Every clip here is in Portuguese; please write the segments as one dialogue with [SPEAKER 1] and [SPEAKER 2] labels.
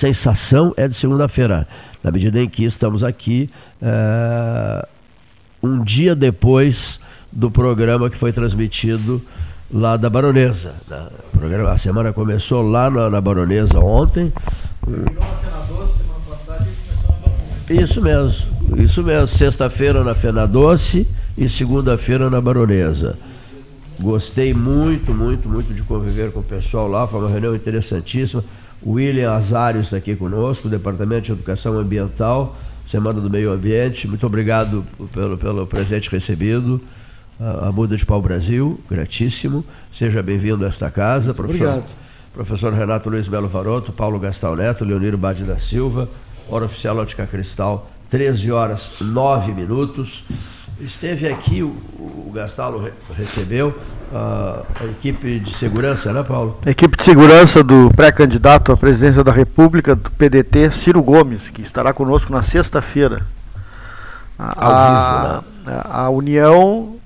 [SPEAKER 1] sensação é de segunda-feira, na medida em que estamos aqui é, um dia depois do programa que foi transmitido lá da Baronesa. Né? A semana começou lá na, na Baronesa ontem. Isso mesmo, isso mesmo. Sexta-feira na Fena Doce e segunda-feira na Baronesa. Gostei muito, muito, muito de conviver com o pessoal lá, foi uma reunião interessantíssima. William Azário está aqui conosco, Departamento de Educação Ambiental, Semana do Meio Ambiente. Muito obrigado pelo, pelo presente recebido. A Muda de Pau Brasil, gratíssimo. Seja bem-vindo a esta casa. Professor, obrigado. Professor Renato Luiz Melo Varoto, Paulo Gastal Neto, Leoniro Bade da Silva, hora oficial Ótica Cristal, 13 horas 9 minutos. Esteve aqui, o, o Gastalo recebeu a, a, equipe de segurança, né, Paulo? A
[SPEAKER 2] equipe de segurança do pré-candidato à presidência da República, do PDT, Ciro Gomes, que estará conosco na sexta-feira. Ao vivo, né? A, a União,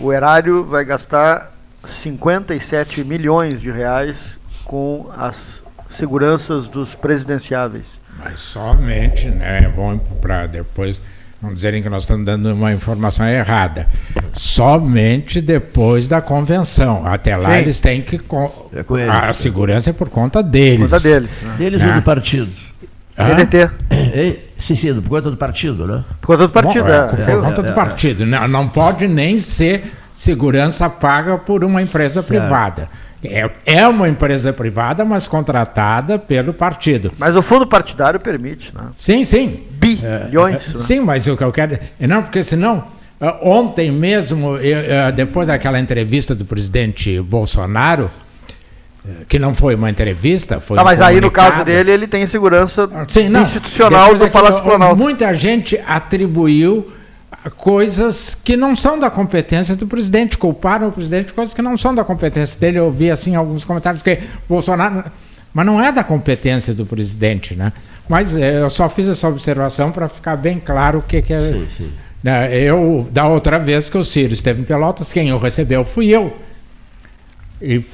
[SPEAKER 2] o erário vai gastar 57 milhões de reais com as seguranças dos presidenciáveis.
[SPEAKER 3] Mas somente, né? É bom para depois não dizerem que nós estamos dando uma informação errada. Somente depois da convenção. Até lá Sim. eles têm que. É eles, a segurança é por conta deles. Por conta
[SPEAKER 1] deles. Né? Deles ou do partido?
[SPEAKER 2] PDT.
[SPEAKER 1] Sim, sim, por conta do partido, né?
[SPEAKER 2] Por conta do partido, Bom, é.
[SPEAKER 3] Por é, conta do é, partido. Não, não pode nem ser segurança paga por uma empresa certo. privada. É, é uma empresa privada, mas contratada pelo partido.
[SPEAKER 2] Mas o fundo partidário permite, né?
[SPEAKER 3] Sim, sim.
[SPEAKER 2] Bilhões.
[SPEAKER 3] É, né? Sim, mas o que eu quero. Não, porque senão. É, ontem mesmo, é, depois daquela entrevista do presidente Bolsonaro, que não foi uma entrevista, foi
[SPEAKER 2] tá, um mas aí no caso dele ele tem segurança Sim, não, institucional do Palácio Planalto.
[SPEAKER 3] Muita gente atribuiu coisas que não são da competência do presidente, culparam o presidente de coisas que não são da competência dele. Eu vi assim alguns comentários que Bolsonaro, mas não é da competência do presidente, né? Mas é, eu só fiz essa observação para ficar bem claro o que, que é. Sim, sim. Né? Eu da outra vez que o Ciro esteve em Pelotas, quem o recebeu fui eu. E,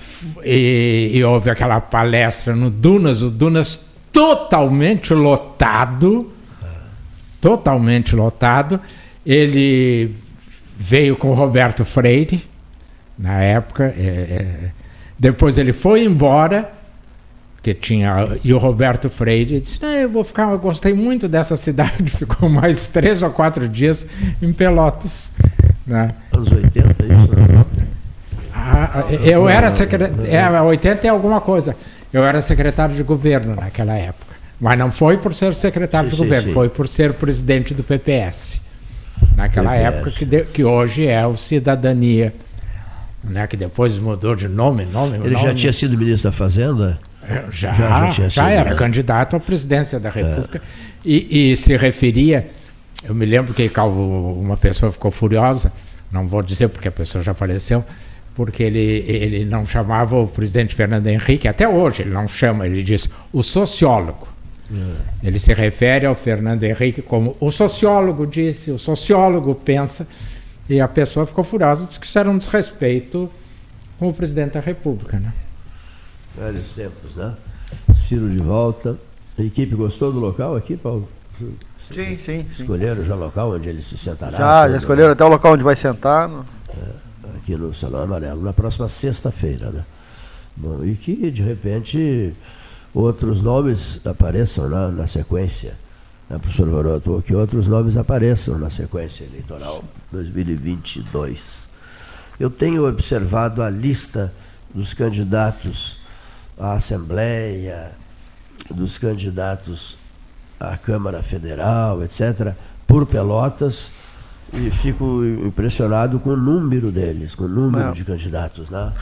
[SPEAKER 3] e, e houve aquela palestra no Dunas, o Dunas totalmente lotado, totalmente lotado. Ele veio com o Roberto Freire, na época. É, é, depois ele foi embora, que tinha. E o Roberto Freire disse: ah, Eu vou ficar, eu gostei muito dessa cidade. Ficou mais três ou quatro dias em Pelotas. Né?
[SPEAKER 1] Anos 80, é isso? Né?
[SPEAKER 3] Ah, eu era secretário. É, 80 é alguma coisa. Eu era secretário de governo naquela época. Mas não foi por ser secretário sim, de sim, governo, sim. foi por ser presidente do PPS naquela época, que, de, que hoje é o Cidadania, né, que depois mudou de nome. nome
[SPEAKER 1] Ele
[SPEAKER 3] nome,
[SPEAKER 1] já tinha sido ministro da Fazenda?
[SPEAKER 3] É, já, já, já, já era né? candidato à presidência da República é. e, e, se referia. Eu me lembro que uma pessoa ficou furiosa, não vou dizer porque a pessoa já faleceu, porque ele, ele não chamava o presidente Fernando Henrique, até hoje ele não chama, ele diz o sociólogo. É. Ele se refere ao Fernando Henrique como o sociólogo disse, o sociólogo pensa, e a pessoa ficou furiosa, disse que isso era um desrespeito com o presidente da República. Né?
[SPEAKER 1] Velhos tempos, né? Ciro de volta. A equipe gostou do local aqui, Paulo?
[SPEAKER 2] Sim, sim.
[SPEAKER 1] Escolheram sim. já o local onde ele se sentará?
[SPEAKER 2] Já, já escolheram até o local onde vai sentar. No...
[SPEAKER 1] É, aqui no Salão Amarelo, na próxima sexta-feira, né? Bom, e que de repente outros nomes apareçam na, na sequência, né, professor Varoto, que outros nomes apareçam na sequência eleitoral 2022. Eu tenho observado a lista dos candidatos à Assembleia, dos candidatos à Câmara Federal, etc., por Pelotas, e fico impressionado com o número deles, com o número de candidatos. Né?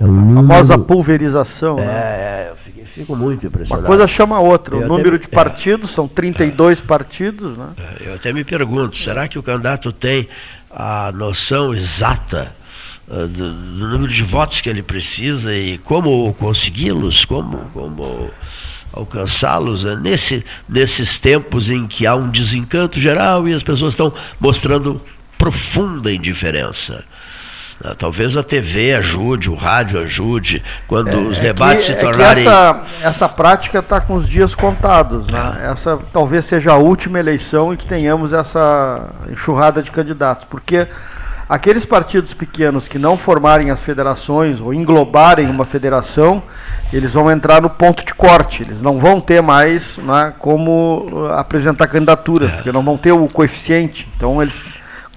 [SPEAKER 2] É a famosa pulverização.
[SPEAKER 1] É, né? é eu fico, fico, muito impressionado.
[SPEAKER 2] Uma coisa chama a outra. Eu o número de é. partidos, é, são 32 é, partidos. Né?
[SPEAKER 1] É, eu até me pergunto, será que o candidato tem a noção exata uh, do, do, número de votos que ele precisa e como consegui-los, como, como alcançá-los né? Nesse, nesses tempos em que há um desencanto geral e as pessoas estão mostrando profunda indiferença. Ah, talvez a TV ajude, o rádio ajude, quando é, os é debates
[SPEAKER 2] que,
[SPEAKER 1] se tornarem.
[SPEAKER 2] É essa, essa prática está com os dias contados. Né? É. Essa talvez seja a última eleição e que tenhamos essa enxurrada de candidatos. Porque aqueles partidos pequenos que não formarem as federações ou englobarem uma federação, eles vão entrar no ponto de corte. Eles não vão ter mais né, como uh, apresentar candidatura, porque não vão ter o coeficiente. Então, eles,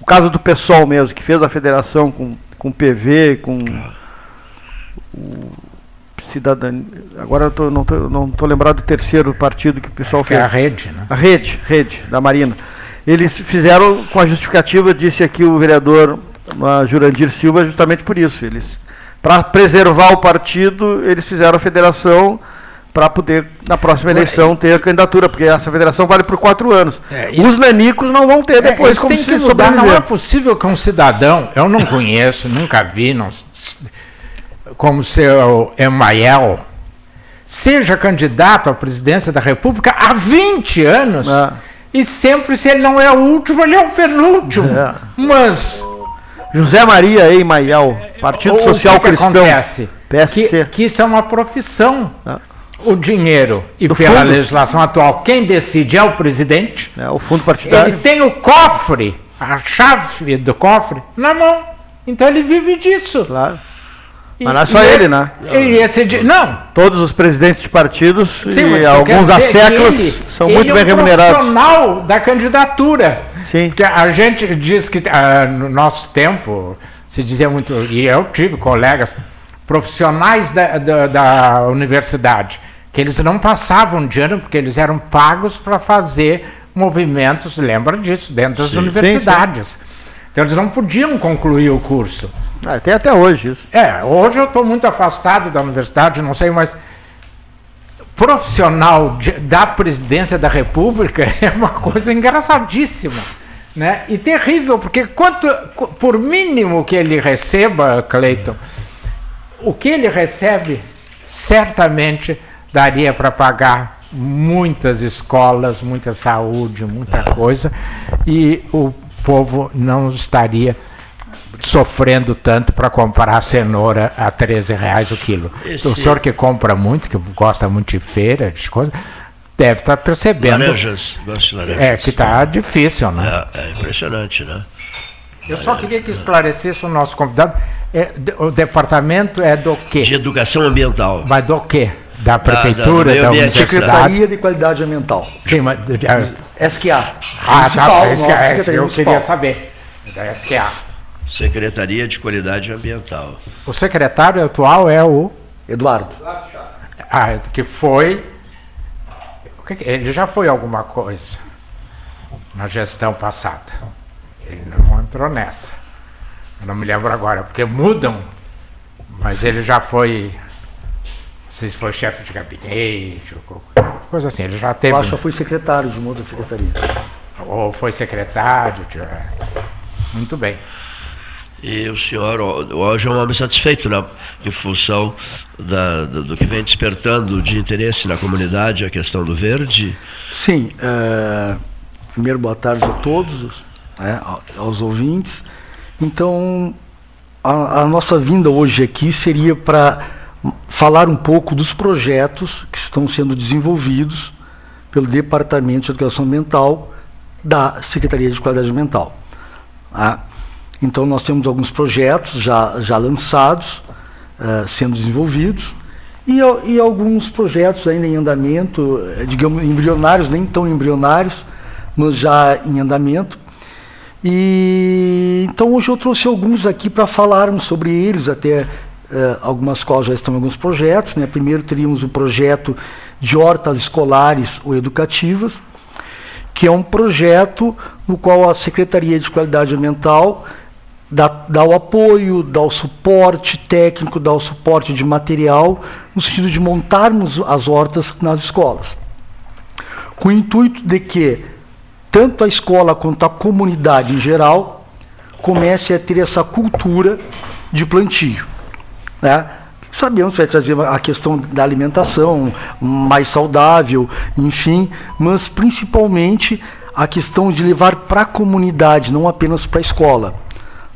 [SPEAKER 2] o caso do PSOL mesmo, que fez a federação com, com PV, com o cidadania. Agora eu tô, não estou não tô lembrado do terceiro partido que o pessoal fez.
[SPEAKER 3] É a rede, né?
[SPEAKER 2] A rede, rede, da Marina. Eles fizeram com a justificativa, disse aqui o vereador Jurandir Silva, justamente por isso. Eles, para preservar o partido, eles fizeram a federação para poder, na próxima eleição, ter a candidatura, porque essa federação vale por quatro anos. É, Os nanicos não vão ter é, depois
[SPEAKER 3] é, como tem que mudar. Não é possível que um cidadão, eu não conheço, nunca vi, não, como seu Emael, seja candidato à presidência da República há 20 anos. É e sempre, se ele não é o último, ele é o penúltimo. É. Mas.
[SPEAKER 2] José Maria Eimael, Partido o, Social
[SPEAKER 3] que
[SPEAKER 2] Cristão.
[SPEAKER 3] Acontece? PSC. Que, que isso é uma profissão. Ah. O dinheiro, e Do pela fundo. legislação atual, quem decide é o presidente.
[SPEAKER 2] É o fundo partidário.
[SPEAKER 3] Ele tem o cofre, a chave do cofre, na mão. Então ele vive disso.
[SPEAKER 2] Claro. Mas não é só ele, né?
[SPEAKER 3] Esse, não.
[SPEAKER 2] Todos os presidentes de partidos Sim, e alguns há séculos ele, são muito bem é um remunerados.
[SPEAKER 3] profissional da candidatura. Sim. Que a gente diz que ah, no nosso tempo se dizia muito, e eu tive colegas profissionais da, da, da universidade, que eles não passavam de ano porque eles eram pagos para fazer movimentos, lembra disso, dentro das sim, universidades. Sim, sim. Então eles não podiam concluir o curso.
[SPEAKER 2] Ah, tem até hoje isso.
[SPEAKER 3] É, hoje eu estou muito afastado da universidade, não sei, mas profissional de, da presidência da República é uma coisa engraçadíssima. Né? E terrível, porque quanto, por mínimo que ele receba, Cleiton, o que ele recebe certamente daria para pagar muitas escolas, muita saúde, muita coisa, e o povo não estaria sofrendo tanto para comprar cenoura a 13 reais o quilo. Esse... O senhor que compra muito, que gosta muito de feira, de coisas, deve estar tá percebendo.
[SPEAKER 1] Laranjas, gosto de laranjas.
[SPEAKER 3] É, que está difícil, né?
[SPEAKER 1] É, é, impressionante, né?
[SPEAKER 3] Eu só queria que esclarecesse o nosso convidado. É, o departamento é do quê?
[SPEAKER 1] De educação ambiental.
[SPEAKER 3] Mas do quê? Da prefeitura, da, da, da
[SPEAKER 2] universidade? Secretaria de Qualidade Ambiental.
[SPEAKER 3] Sim, mas...
[SPEAKER 2] SQA.
[SPEAKER 3] Ah, tá, SQA, eu queria saber. Da SQA.
[SPEAKER 1] Secretaria de Qualidade Ambiental.
[SPEAKER 3] O secretário atual é o
[SPEAKER 2] Eduardo.
[SPEAKER 3] Ah, que foi. Ele já foi alguma coisa na gestão passada. Ele não entrou nessa. Eu não me lembro agora, porque mudam. Mas ele já foi. Sei se foi chefe de gabinete, coisa assim. Ele já teve. Eu
[SPEAKER 2] acho que foi secretário de uma outra secretaria.
[SPEAKER 3] Ou foi secretário. De... Muito bem.
[SPEAKER 1] E o senhor hoje é um homem satisfeito né, em função da, do, do, que vem despertando de interesse na comunidade a questão do verde?
[SPEAKER 4] Sim. É, primeiro, boa tarde a todos, né, aos ouvintes. Então, a, a nossa vinda hoje aqui seria para falar um pouco dos projetos que estão sendo desenvolvidos pelo Departamento de Educação Ambiental da Secretaria de Qualidade Ambiental. Tá? Então, nós temos alguns projetos já, já lançados, uh, sendo desenvolvidos, e, e, alguns projetos ainda em andamento, eh, digamos, embrionários, nem tão embrionários, mas já em andamento. E então hoje eu trouxe alguns aqui para falarmos sobre eles, até uh, algumas quais já estão em alguns projetos. Né? Primeiro teríamos o projeto de hortas escolares ou educativas, que é um projeto no qual a Secretaria de Qualidade Ambiental dá, dá o apoio, dá o suporte técnico, dá o suporte de material, no sentido de montarmos as hortas nas escolas. Com o intuito de que tanto a escola quanto a comunidade em geral comece a ter essa cultura de plantio. Né? Sabemos que vai trazer a questão da alimentação mais saudável, enfim, mas principalmente a questão de levar para a comunidade, não apenas para a escola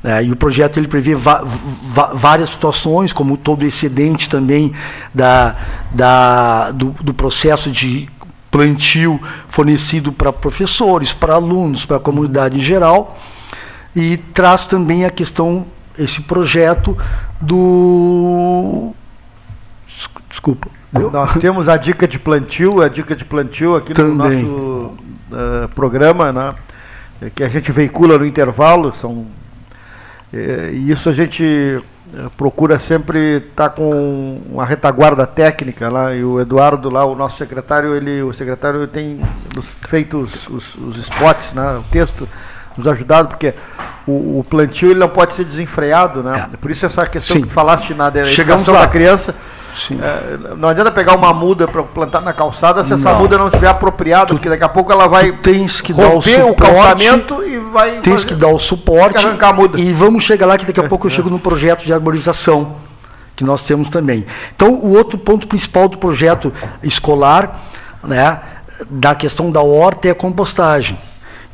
[SPEAKER 4] Né? E o projeto ele prevê várias situações, como todo excedente também da, da, do, do processo de plantio fornecido para professores, para alunos, para a comunidade em geral, e traz também a questão, esse projeto do. Desculpa.
[SPEAKER 2] Nós temos a dica de plantio, a dica de plantio aqui também. no nosso uh, programa, né, que a gente veicula no intervalo, são é, e isso a gente é, procura sempre estar tá com uma retaguarda técnica lá e o Eduardo lá o nosso secretário ele o secretário tem feito os, os, os spots né o texto nos ajudado porque o, o, plantio ele não pode ser desenfreado né é. por isso essa questão Sim. que falaste na
[SPEAKER 4] Chegamos lá.
[SPEAKER 2] da criança é, não adianta pegar uma muda para plantar na calçada se não. essa muda não estiver apropriada, tu, porque daqui a pouco ela vai
[SPEAKER 4] tens que dar o, suporte, o calçamento e vai. Tens fazer, que dar o suporte arrancar a muda. E vamos chegar lá que daqui a pouco eu chego no projeto de arborização que nós temos também. Então, o outro ponto principal do projeto escolar, né, da questão da horta é a compostagem,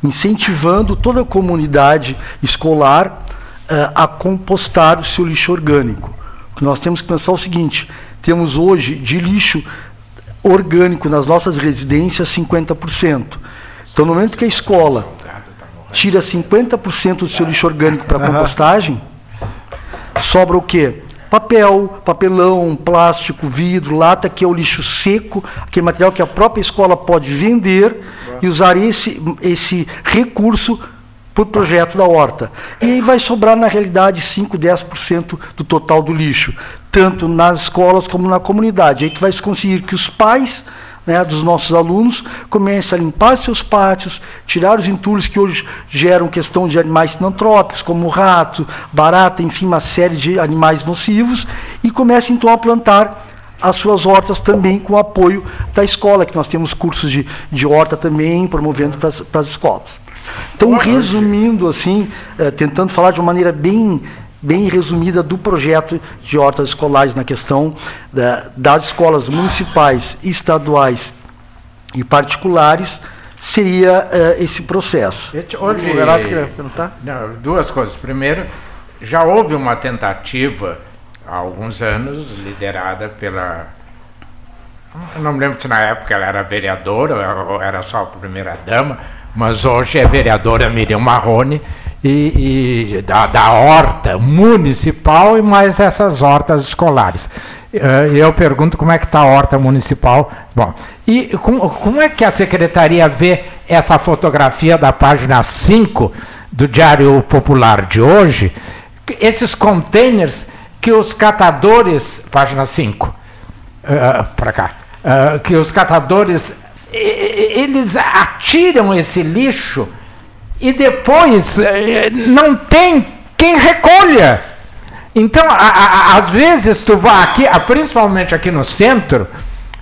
[SPEAKER 4] incentivando toda a comunidade escolar uh, a compostar o seu lixo orgânico. Nós temos que pensar o seguinte: temos hoje de lixo orgânico nas nossas residências 50%. Então, no momento que a escola tira 50% do seu lixo orgânico para compostagem, sobra o quê? Papel, papelão, plástico, vidro, lata, que é o lixo seco, aquele material que a própria escola pode vender e usar esse, esse recurso por projeto da horta. E aí vai sobrar, na realidade, 5, 10% do total do lixo, tanto nas escolas como na comunidade. Aí que vai se conseguir que os pais né, dos nossos alunos comecem a limpar seus pátios, tirar os entulhos que hoje geram questão de animais sinantrópicos, como rato, barata, enfim, uma série de animais nocivos, e comecem então a plantar as suas hortas também com o apoio da escola, que nós temos cursos de, de horta também promovendo para as escolas. Então, resumindo assim, é, tentando falar de uma maneira bem bem resumida do projeto de hortas escolares na questão é, das escolas municipais, estaduais e particulares, seria é, esse processo.
[SPEAKER 3] Hoje, não, duas coisas. Primeiro, já houve uma tentativa há alguns anos, liderada pela. Não me lembro se na época ela era vereadora ou era só a primeira dama mas hoje é vereadora Miriam Marrone e, e da, da, horta municipal e mais essas hortas escolares. Uh, eu pergunto como é que está a horta municipal. Bom, e com, como é que a secretaria vê essa fotografia da página 5 do Diário Popular de hoje? Esses containers que os catadores, página 5, uh, para cá, uh, que os catadores eles atiram esse lixo e depois eh, não tem quem recolha. Então, a, a, às vezes tu vai aqui, principalmente aqui no centro,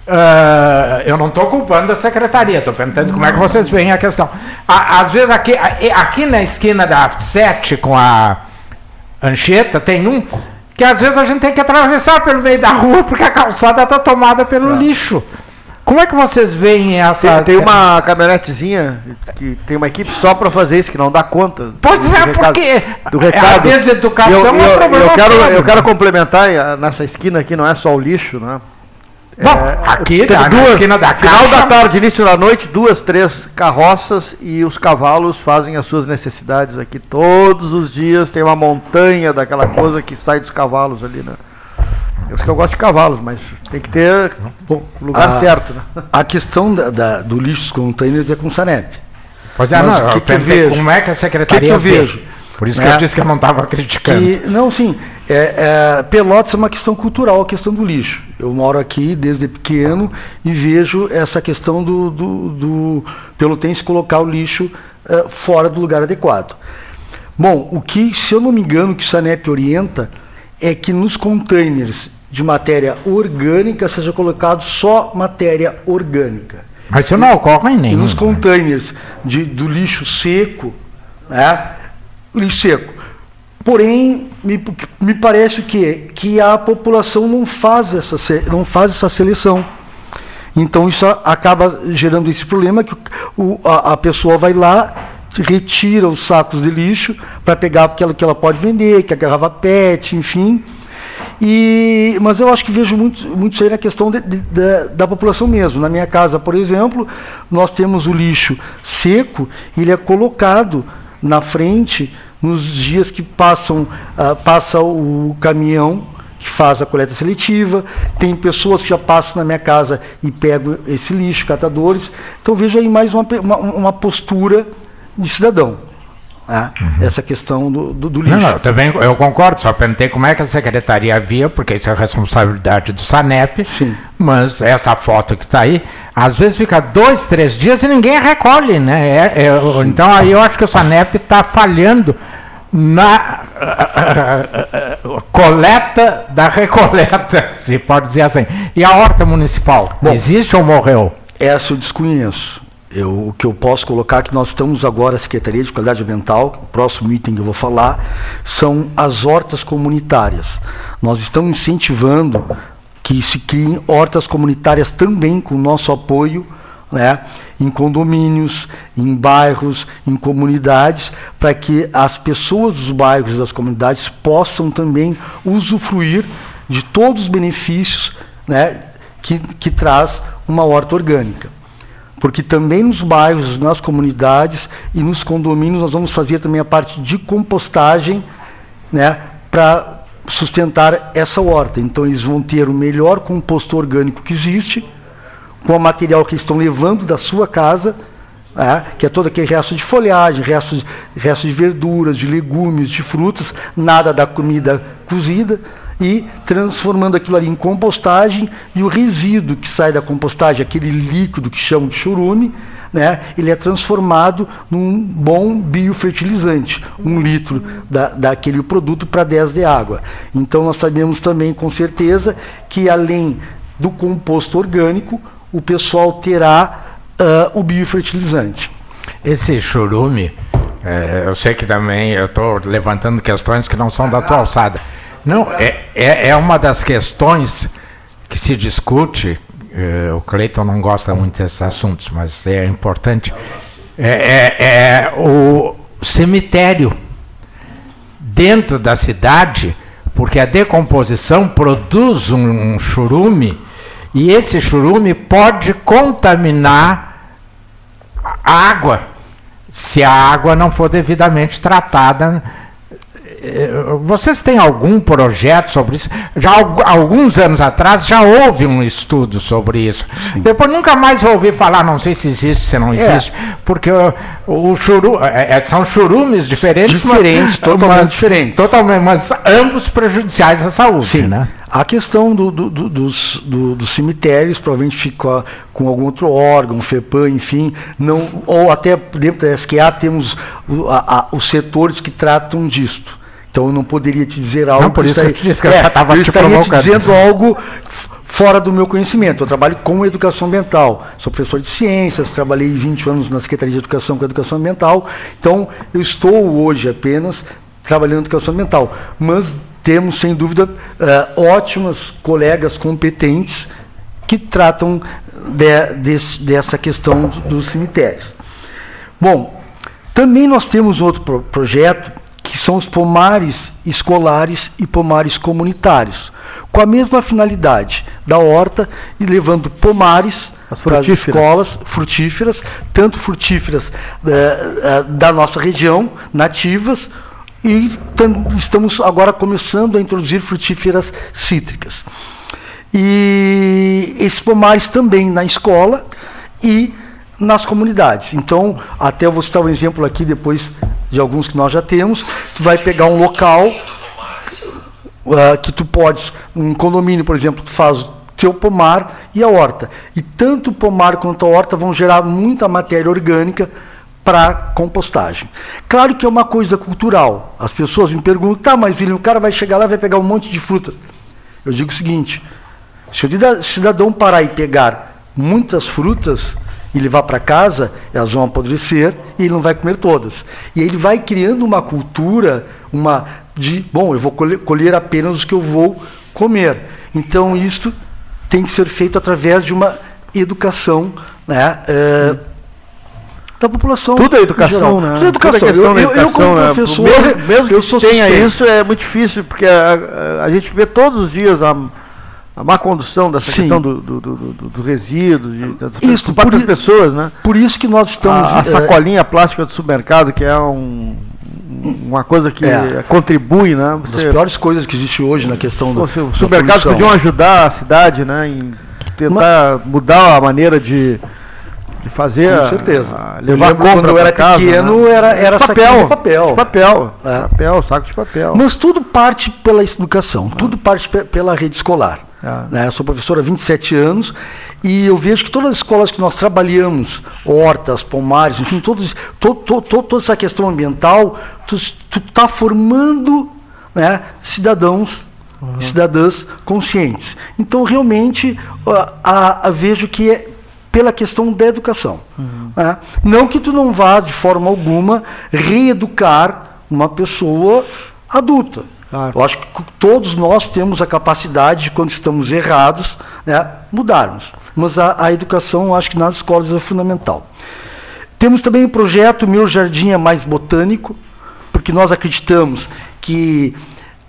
[SPEAKER 3] uh, eu não estou culpando a secretaria, estou perguntando como é que vocês veem a questão. às vezes aqui, aqui na esquina da 7 com a Ancheta tem um que às vezes a gente tem que atravessar pelo meio da rua porque a calçada está tomada pelo é. lixo. Como é que vocês veem essa.
[SPEAKER 2] Tem, tem uma caminhonetezinha que tem uma equipe só para fazer isso, que não dá conta.
[SPEAKER 3] Pode ser, porque
[SPEAKER 2] do recado.
[SPEAKER 3] a deseducação eu,
[SPEAKER 2] eu, é um problema. Eu quero, eu quero complementar eh, nessa esquina aqui, não é só o lixo, né?
[SPEAKER 3] Bom, é, aqui na, duas, na esquina da
[SPEAKER 2] casa. Final da tarde, início da noite, duas, três carroças e os cavalos fazem as suas necessidades aqui todos os dias. Tem uma montanha daquela coisa que sai dos cavalos ali, né? Eu que eu gosto de cavalos, mas tem que ter o lugar a, certo. Né?
[SPEAKER 4] A questão da, da, do lixo dos containers é com o Sanep.
[SPEAKER 3] Pois é, mas não, que, que eu vejo? como é que a secretaria
[SPEAKER 4] que, que eu vejo?
[SPEAKER 3] Por isso que é, eu disse que eu não estava criticando. Que,
[SPEAKER 4] não, sim. É, é, Pelotas é uma questão cultural, a questão do lixo. Eu moro aqui desde pequeno e vejo essa questão do, do, do pelotense colocar o lixo é, fora do lugar adequado. Bom, o que, se eu não me engano, que o Sanep orienta é que nos containers de matéria orgânica seja colocado só matéria orgânica.
[SPEAKER 3] Mas isso não ocorre nem.
[SPEAKER 4] E nos containers de, do lixo seco, né, lixo seco. Porém, me, me parece que, que a população não faz, essa, não faz essa seleção. Então isso acaba gerando esse problema que o, a, a pessoa vai lá, retira os sacos de lixo para pegar aquilo que ela pode vender, que é a garrafa PET, enfim. E, mas eu acho que vejo muito, muito isso aí na questão de, de, da, da população mesmo. Na minha casa, por exemplo, nós temos o lixo seco, ele é colocado na frente nos dias que passam, uh, passa o caminhão que faz a coleta seletiva, tem pessoas que já passam na minha casa e pegam esse lixo, catadores. Então vejo aí mais uma, uma, uma postura de cidadão. Né? Uhum. Essa questão do, do, do lixo. Não,
[SPEAKER 3] não, também eu concordo, só perguntei como é que a secretaria via, porque isso é responsabilidade do SANEP,
[SPEAKER 4] Sim.
[SPEAKER 3] mas essa foto que está aí, às vezes fica dois, três dias e ninguém recolhe, né? É, é, então aí eu acho que o SANEP está falhando na uh, uh, uh, coleta da recoleta, se pode dizer assim. E a horta municipal, Bom, existe ou morreu?
[SPEAKER 4] Essa eu desconheço. Eu, o que eu posso colocar é que nós estamos agora, a Secretaria de Qualidade Ambiental, o próximo item que eu vou falar, são as hortas comunitárias. Nós estamos incentivando que se criem hortas comunitárias também com o nosso apoio, né, em condomínios, em bairros, em comunidades, para que as pessoas dos bairros e das comunidades possam também usufruir de todos os benefícios né, que, que traz uma horta orgânica porque também nos bairros, nas comunidades e nos condomínios nós vamos fazer também a parte de compostagem, né, para sustentar essa horta. Então eles vão ter o melhor composto orgânico que existe, com o material que estão levando da sua casa, né, que é todo aquele resto de folhagem, resto de, resto de verduras, de legumes, de frutas, nada da comida cozida e transformando aquilo ali em compostagem e o resíduo que sai da compostagem, aquele líquido que chamam de churume, né, ele é transformado num bom biofertilizante, um litro da, daquele produto para 10 de água. Então nós sabemos também com certeza que além do composto orgânico, o pessoal terá uh, o biofertilizante.
[SPEAKER 3] Esse churume, é, eu sei que também eu estou levantando questões que não são da tua alçada. Não, é, é, é uma das questões que se discute. Eh, o Cleiton não gosta muito desses assuntos, mas é importante. É, é, é o cemitério dentro da cidade, porque a decomposição produz um, um churume e esse churume pode contaminar a água se a água não for devidamente tratada vocês têm algum projeto sobre isso? Já alguns anos atrás já houve um estudo sobre isso. Sim. Depois nunca mais ouvi falar, não sei se existe, se não é. existe, é. porque o, o churu, é, é, são churumes diferentes,
[SPEAKER 4] diferentes, mas, totalmente mas, diferentes,
[SPEAKER 3] totalmente, mas ambos prejudiciais à saúde, Sim. né?
[SPEAKER 4] A questão do, do, do, dos, dos, cemitérios provavelmente fica com algum outro órgão, FEPAM, enfim, não, ou até dentro da SQA temos a, a, os setores que tratam disto. Então eu não poderia te dizer algo. Não,
[SPEAKER 3] por isso
[SPEAKER 4] eu,
[SPEAKER 3] te disse que é, eu estava
[SPEAKER 4] te estaria te dizendo algo fora do meu conhecimento. Eu trabalho com educação ambiental. Sou professor de ciências, trabalhei 20 anos na Secretaria de Educação com Educação Ambiental. Então, eu estou hoje apenas trabalhando em educação ambiental. Mas temos, sem dúvida, uh, ótimas colegas competentes que tratam de, de, dessa questão dos cemitérios. Bom, também nós temos outro pro projeto que são os pomares escolares e pomares comunitários, com a mesma finalidade da horta e levando pomares para as escolas frutíferas, tanto frutíferas uh, uh, da nossa região, nativas, e estamos agora começando a introduzir frutíferas cítricas. E esses pomares também na escola e nas comunidades. Então, até eu vou citar um exemplo aqui depois de alguns que nós já temos, tu vai pegar um local uh, que tu podes, um condomínio, por exemplo, tu faz o teu pomar e a horta. E tanto o pomar quanto a horta vão gerar muita matéria orgânica para compostagem. Claro que é uma coisa cultural. As pessoas me perguntam, tá, mas filho, o cara vai chegar lá e vai pegar um monte de frutas. Eu digo o seguinte: se o cidadão parar e pegar muitas frutas, e levar para casa, elas vão apodrecer e ele não vai comer todas. E ele vai criando uma cultura, uma de, bom, eu vou colher, apenas os que eu vou comer. Então, isto tem que ser feito através de uma educação né, é, da população.
[SPEAKER 2] Tudo é educação, né?
[SPEAKER 4] Tudo é educação.
[SPEAKER 2] Tudo é questão
[SPEAKER 4] eu,
[SPEAKER 2] da
[SPEAKER 4] eu, eu, como
[SPEAKER 2] educação, né?
[SPEAKER 4] professor,
[SPEAKER 2] mesmo, mesmo
[SPEAKER 4] eu
[SPEAKER 2] que
[SPEAKER 4] sou
[SPEAKER 2] tenha
[SPEAKER 4] suspeito.
[SPEAKER 2] isso, é muito difícil, porque a, a- a gente vê todos os dias a, a má condução dessa
[SPEAKER 4] Sim.
[SPEAKER 2] questão do, do, do, do- resíduo, de, das
[SPEAKER 4] Isso, por i-
[SPEAKER 2] pessoas, né?
[SPEAKER 4] Por isso que nós estamos.
[SPEAKER 2] a, a
[SPEAKER 4] eh,
[SPEAKER 2] sacolinha plástica do supermercado, que é um, uma coisa que
[SPEAKER 4] É.
[SPEAKER 2] contribui, né?
[SPEAKER 4] Uma das
[SPEAKER 2] Você,
[SPEAKER 4] piores coisas que existe hoje na questão do.
[SPEAKER 2] você, os supermercados podiam ajudar a cidade, né? Em tentar mudar a maneira de, de fazer.
[SPEAKER 4] Com certeza.
[SPEAKER 2] a
[SPEAKER 4] Eu
[SPEAKER 2] levar compra
[SPEAKER 4] quando eu era
[SPEAKER 2] casa,
[SPEAKER 4] pequeno,
[SPEAKER 2] né?
[SPEAKER 4] era- era saquinho de papel.
[SPEAKER 2] De papel.
[SPEAKER 4] É.
[SPEAKER 2] Papel, saco de papel.
[SPEAKER 4] Mas tudo parte pela educação, tudo parte pe- pela rede escolar.
[SPEAKER 2] Ah.
[SPEAKER 4] né? Eu sou professor há 27 anos e eu vejo que todas as escolas que nós trabalhamos, hortas, pomares, enfim, todos, to, to- to- toda essa questão ambiental, tu está formando né, cidadãos e cidadãs conscientes. Então, realmente, a, a- a- vejo que é pela questão da educação. né? Não que tu não vá, de forma alguma, reeducar uma pessoa adulta.
[SPEAKER 2] Claro.
[SPEAKER 4] Eu acho que todos nós temos a capacidade de, quando estamos errados, né, mudarmos. Mas a, a educação, eu acho que nas escolas é fundamental. Temos também o projeto Meu Jardim é Mais Botânico, porque nós acreditamos que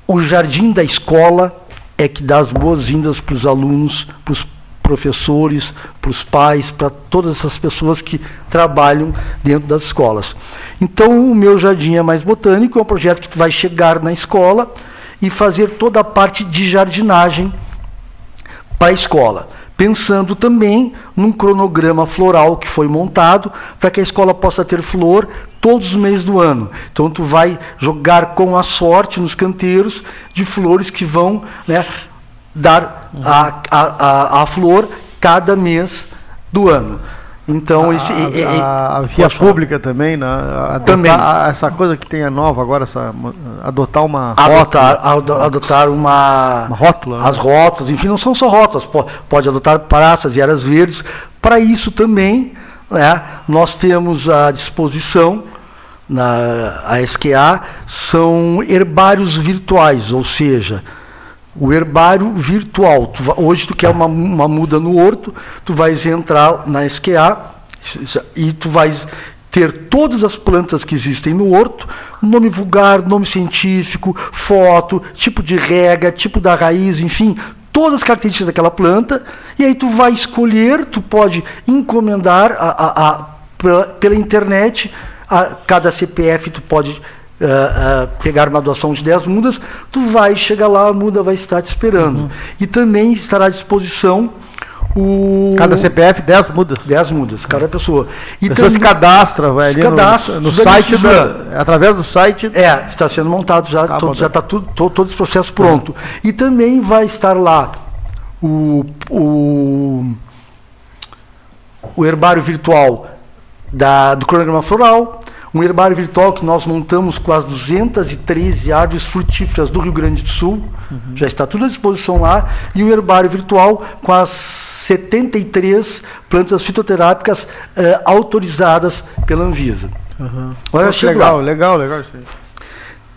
[SPEAKER 4] o jardim da escola é que dá as boas-vindas para os alunos, para os professores, para os pais, para todas essas pessoas que trabalham dentro das escolas. Então, o Meu Jardim é Mais Botânico é um projeto que vai chegar na escola e fazer toda a parte de jardinagem para a escola, pensando também num cronograma floral que foi montado para que a escola possa ter flor todos os meses do ano. Então tu vai jogar com a sorte nos canteiros de flores que vão né, dar a, a, a, a flor cada mês do ano. Então,
[SPEAKER 2] a,
[SPEAKER 4] é- é-
[SPEAKER 2] a-
[SPEAKER 4] pode
[SPEAKER 2] via
[SPEAKER 4] falar.
[SPEAKER 2] pública também, né? Adotar,
[SPEAKER 4] Também.
[SPEAKER 2] essa coisa que tem a nova agora, essa, adotar uma
[SPEAKER 4] adotar,
[SPEAKER 2] rótula,
[SPEAKER 4] ado- adotar uma,
[SPEAKER 2] uma rótula.
[SPEAKER 4] as rótulas, enfim, não são só rótulas, po- pode adotar praças e áreas verdes. Para isso também, né, nós temos à disposição na a SQA são herbários virtuais, ou seja, o herbário virtual. Tu hoje tu quer uma, uma muda no horto, tu vais entrar na SQA e tu vais ter todas as plantas que existem no horto, nome vulgar, nome científico, foto, tipo de rega, tipo da raiz, enfim, todas as características daquela planta, e aí tu vai escolher, tu pode encomendar a, a- a- pela, pela internet, a, cada CPF tu pode ah, pegar uma doação de 10 mudas, tu vai chegar lá, a muda vai estar te esperando. E também estará à disposição o.
[SPEAKER 2] Cada CPF 10 mudas.
[SPEAKER 4] 10 mudas, cada pessoa. E
[SPEAKER 2] pessoa se cadastra, vai
[SPEAKER 4] se
[SPEAKER 2] ali no-
[SPEAKER 4] cadastra,
[SPEAKER 2] no,
[SPEAKER 4] tudo
[SPEAKER 2] site, da, através do site.
[SPEAKER 4] É, está sendo montado já,
[SPEAKER 2] Tá
[SPEAKER 4] todo- já
[SPEAKER 2] tá.
[SPEAKER 4] está tudo, todo, todo esse processo pronto. E também vai estar lá o, o, o herbário virtual da, do cronograma floral, um herbário virtual que nós montamos com as 213 árvores frutíferas do Rio Grande do Sul, já está tudo à disposição lá, e o herbário virtual com as 73 plantas fitoterápicas eh, autorizadas pela Anvisa.
[SPEAKER 2] Uhum.
[SPEAKER 4] Olha, chego
[SPEAKER 2] legal,
[SPEAKER 4] lá.
[SPEAKER 2] legal, legal.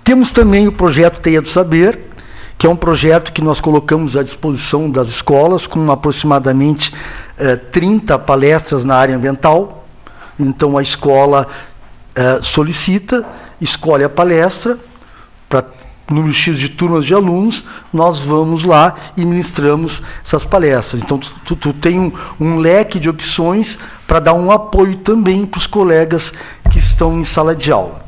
[SPEAKER 4] Temos também o projeto Teia do Saber, que é um projeto que nós colocamos à disposição das escolas, com aproximadamente eh, 30 palestras na área ambiental. Então a escola eh, solicita, escolhe a palestra para número X de turmas de alunos, nós vamos lá e ministramos essas palestras. Então, tu, tu- tu tem um, um leque de opções para dar um apoio também para os colegas que estão em sala de aula.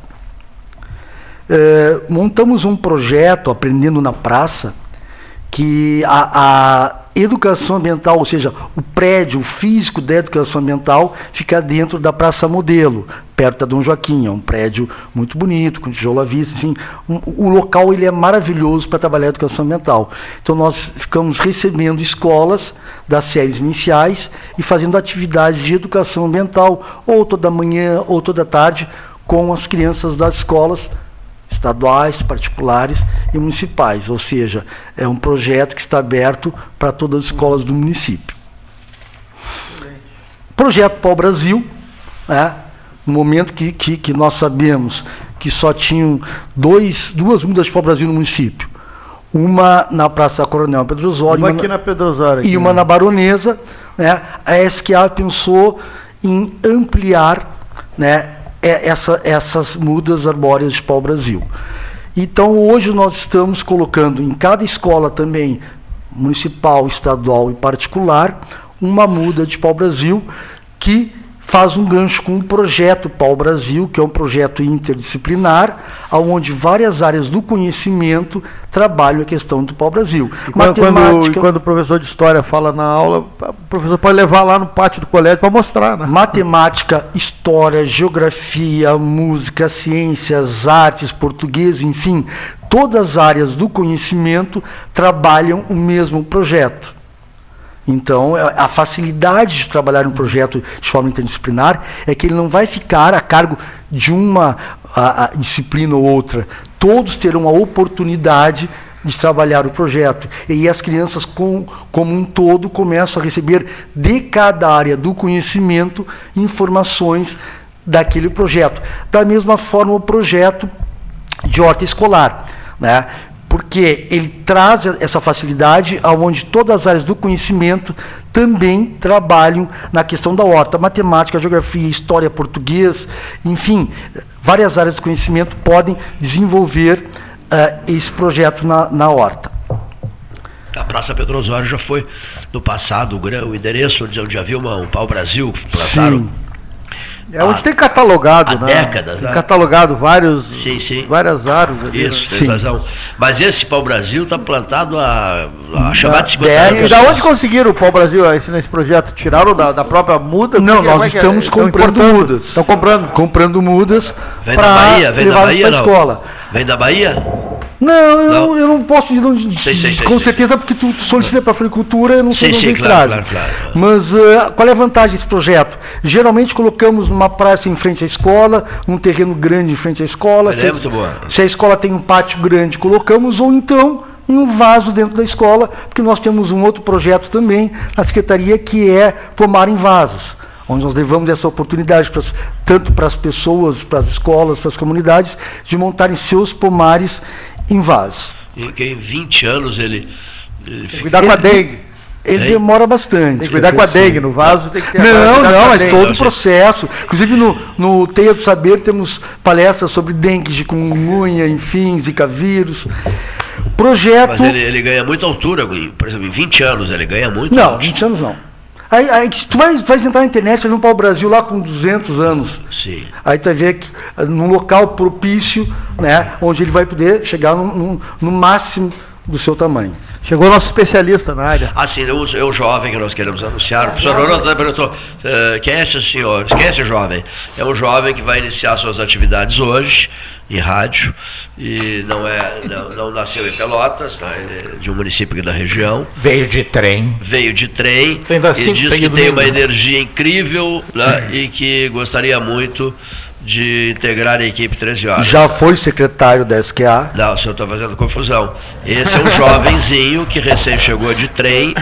[SPEAKER 4] Eh, montamos um projeto, Aprendendo na Praça, que a, a educação ambiental, ou seja, o prédio físico da educação ambiental, fica dentro da Praça Modelo, perto da Dom Joaquim. É um prédio muito bonito, com tijolo à vista. Assim, um- o local ele é maravilhoso para trabalhar a educação ambiental. Então, nós ficamos recebendo escolas das séries iniciais e fazendo atividades de educação ambiental, ou toda manhã, ou toda tarde, com as crianças das escolas estaduais, particulares e municipais, ou seja, é um projeto que está aberto para todas as escolas do município. Projeto Pau Brasil, né, no momento que, que, que nós sabemos que só tinham dois, duas mudas de Pau Brasil no município, uma na Praça Coronel Pedro Osório
[SPEAKER 2] Uma aqui na Pedro Osório. aqui,
[SPEAKER 4] e uma
[SPEAKER 2] né?
[SPEAKER 4] na Baronesa, né, a SQA pensou em ampliar né, é essa, essas mudas arbóreas de pau-brasil. Então, hoje nós estamos colocando em cada escola também, municipal, estadual e particular, uma muda de pau-brasil que faz um gancho com o projeto Pau Brasil, que é um projeto interdisciplinar, onde várias áreas do conhecimento trabalham a questão do Pau Brasil.
[SPEAKER 2] E quando, quando, quando, o professor de história fala na aula, o professor pode levar lá no pátio do colégio para mostrar. Né?
[SPEAKER 4] Matemática, história, geografia, música, ciências, artes, português, enfim, todas as áreas do conhecimento trabalham o mesmo projeto. Então, é, a facilidade de trabalhar um projeto de forma interdisciplinar é que ele não vai ficar a cargo de uma a, a disciplina ou outra. Todos terão a oportunidade de trabalhar o projeto. E as crianças, com, como um todo, começam a receber de cada área do conhecimento informações daquele projeto. Da mesma forma, o projeto de horta escolar. Né? Porque ele traz essa facilidade aonde todas as áreas do conhecimento também trabalham na questão da horta, matemática, geografia, história, português, enfim, várias áreas do conhecimento podem desenvolver uh, esse projeto na, na horta.
[SPEAKER 1] A Praça Pedro Osório já foi no passado o, endereço onde, onde havia uma, um pau-brasil que plantaram. Sim
[SPEAKER 2] é onde tem catalogado,
[SPEAKER 1] há né? décadas,
[SPEAKER 2] tem né? catalogado vários,
[SPEAKER 1] sim, sim.
[SPEAKER 2] várias árvores.
[SPEAKER 1] Ali, Isso, né? tem razão. Mas esse pau-brasil está plantado a, a chamada de 50 anos.
[SPEAKER 2] E da onde conseguiram o pau-brasil esse, nesse projeto? Tiraram da, da própria muda?
[SPEAKER 4] Não, nós é estamos é? comprando mudas.
[SPEAKER 2] Estão comprando?
[SPEAKER 4] Comprando mudas.
[SPEAKER 1] Vem da Bahia? Vem da Bahia, não? Escola. Vem da Bahia?
[SPEAKER 4] Não, eu não, eu não posso não, sei, sei, sei, com certeza, porque tu, tu solicita para a floricultura, eu não sei
[SPEAKER 1] onde claro, claro, claro,
[SPEAKER 4] Mas uh, qual é a vantagem desse projeto? Geralmente colocamos uma praça em frente à escola, um terreno grande em frente à escola.
[SPEAKER 1] Se, é muito boa.
[SPEAKER 4] se a escola tem um pátio grande, colocamos, ou então em um vaso dentro da escola, porque nós temos um outro projeto também na secretaria que é pomar em vasos onde nós levamos essa oportunidade tanto para as pessoas, para as escolas, para as comunidades, de montarem seus pomares em vaso.
[SPEAKER 1] E que em 20 anos ele.
[SPEAKER 2] ele fica... Cuidar com a dengue.
[SPEAKER 4] Ele demora bastante.
[SPEAKER 2] Tem que cuidar com a dengue, no vaso tem que ter
[SPEAKER 4] Não, não, mas todo o processo. Inclusive no, no Teia do Saber temos palestras sobre dengue, de chikungunya, enfim, zika vírus. Projeto. Mas
[SPEAKER 1] ele, ele ganha muita altura, por exemplo, em 20 anos ele ganha muito.
[SPEAKER 4] Não, 20 anos não. Aí, aí tu vai, vai entrar na internet, vai vir para o Brasil lá com 200 anos.
[SPEAKER 1] Sim.
[SPEAKER 4] Aí tu vai ver que num local propício, né, onde ele vai poder chegar no, no, no máximo do seu tamanho.
[SPEAKER 2] Chegou nosso especialista na área.
[SPEAKER 1] Ah, sim, eu, eu jovem que nós queremos anunciar. O professor Ronaldo perguntou: uh, quem é esse senhor? Quem é esse jovem? É um jovem que vai iniciar suas atividades hoje em rádio e não é não, não nasceu em Pelotas, tá? é de um município aqui da região.
[SPEAKER 3] Veio de trem.
[SPEAKER 1] Veio de trem. e diz que tem uma energia incrível né? e que gostaria muito de integrar a equipe 13 horas.
[SPEAKER 4] Já foi secretário da SQA?
[SPEAKER 1] Não, o senhor está fazendo confusão. Esse é um jovenzinho que recém chegou de trem.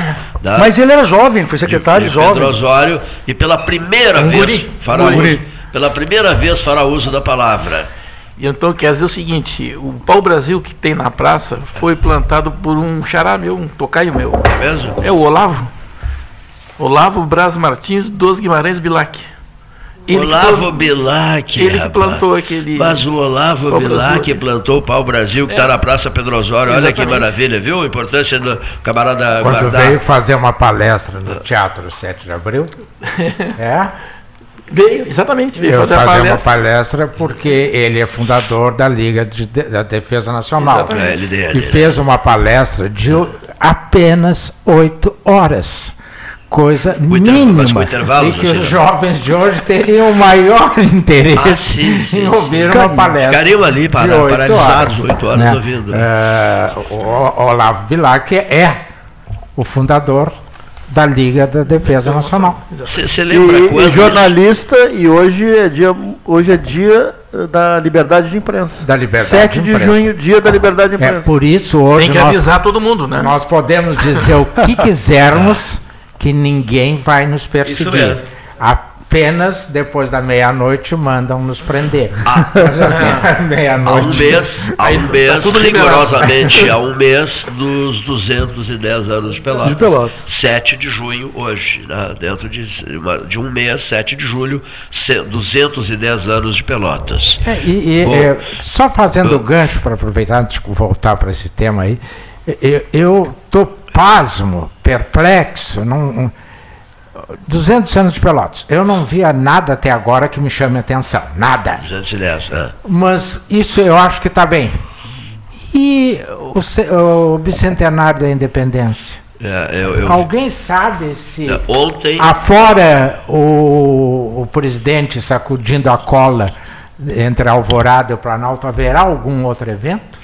[SPEAKER 4] Tá? Mas ele era jovem, foi secretário de, de
[SPEAKER 1] jovem. Pedro Osório, e pela primeira um vez fará uso, pela primeira vez fará uso da palavra.
[SPEAKER 5] E então quer dizer o seguinte, o pau-brasil que tem na praça foi plantado por um xará meu, um tocaio meu.
[SPEAKER 1] É mesmo?
[SPEAKER 5] É o Olavo. Olavo Braz Martins dos Guimarães Bilac.
[SPEAKER 1] Ele Olavo Bilac,
[SPEAKER 5] Ele que plantou aquele.
[SPEAKER 1] Mas o Olavo Bilac plantou o Pau Brasil, que está é. na Praça Pedro Osório. Olha que maravilha, viu? A importância do camarada
[SPEAKER 3] Quando guardar. veio fazer uma palestra no Teatro 7 de Abril. é.
[SPEAKER 5] Veio, exatamente. Veio
[SPEAKER 3] fazer, fazer palestra. uma palestra porque ele é fundador da Liga de, da Defesa Nacional.
[SPEAKER 1] É, LDL,
[SPEAKER 3] e fez uma palestra de apenas oito horas coisa mínima e que os jovens de hoje teriam o maior interesse ah, sim, sim, em ouvir sim. uma palestra.
[SPEAKER 1] Ficariam ali para, paralisados oito horas, né? ouvindo. É,
[SPEAKER 3] o Olavo Bilac é o fundador da Liga da Defesa Nacional.
[SPEAKER 1] Você lembra
[SPEAKER 2] e,
[SPEAKER 1] quando?
[SPEAKER 2] E jornalista e hoje é dia, hoje é dia da liberdade de imprensa.
[SPEAKER 3] Da liberdade
[SPEAKER 2] 7 de, de junho, dia da liberdade de é imprensa.
[SPEAKER 3] É por isso hoje
[SPEAKER 5] tem que avisar todo mundo, né?
[SPEAKER 3] Nós podemos dizer o que quisermos que ninguém vai nos perseguir. Apenas depois da meia-noite mandam nos prender.
[SPEAKER 1] Ah. Há um mês, há um mês,
[SPEAKER 5] tudo liberado.
[SPEAKER 1] rigorosamente, há um mês dos 210 anos de Pelotas.
[SPEAKER 2] De Pelotas.
[SPEAKER 1] 7 de junho, hoje, né? dentro de, de um mês, 7 de julho, ce- 210 anos de Pelotas.
[SPEAKER 3] É, e, e,
[SPEAKER 1] Bom.
[SPEAKER 3] é, só fazendo o gancho para aproveitar antes de voltar para esse tema aí, eu estou pasmo, perplexo. Não, 200 anos de Pelotas. Eu não via nada até agora que me chame a atenção. Nada.
[SPEAKER 1] 210, é.
[SPEAKER 3] Mas isso eu acho que está bem. E o, o bicentenário da independência?
[SPEAKER 1] É, eu, eu-
[SPEAKER 3] Alguém sabe se.
[SPEAKER 1] é, ontem,
[SPEAKER 3] Afora o, o presidente sacudindo a cola entre a Alvorada e o Planalto, haverá algum outro evento?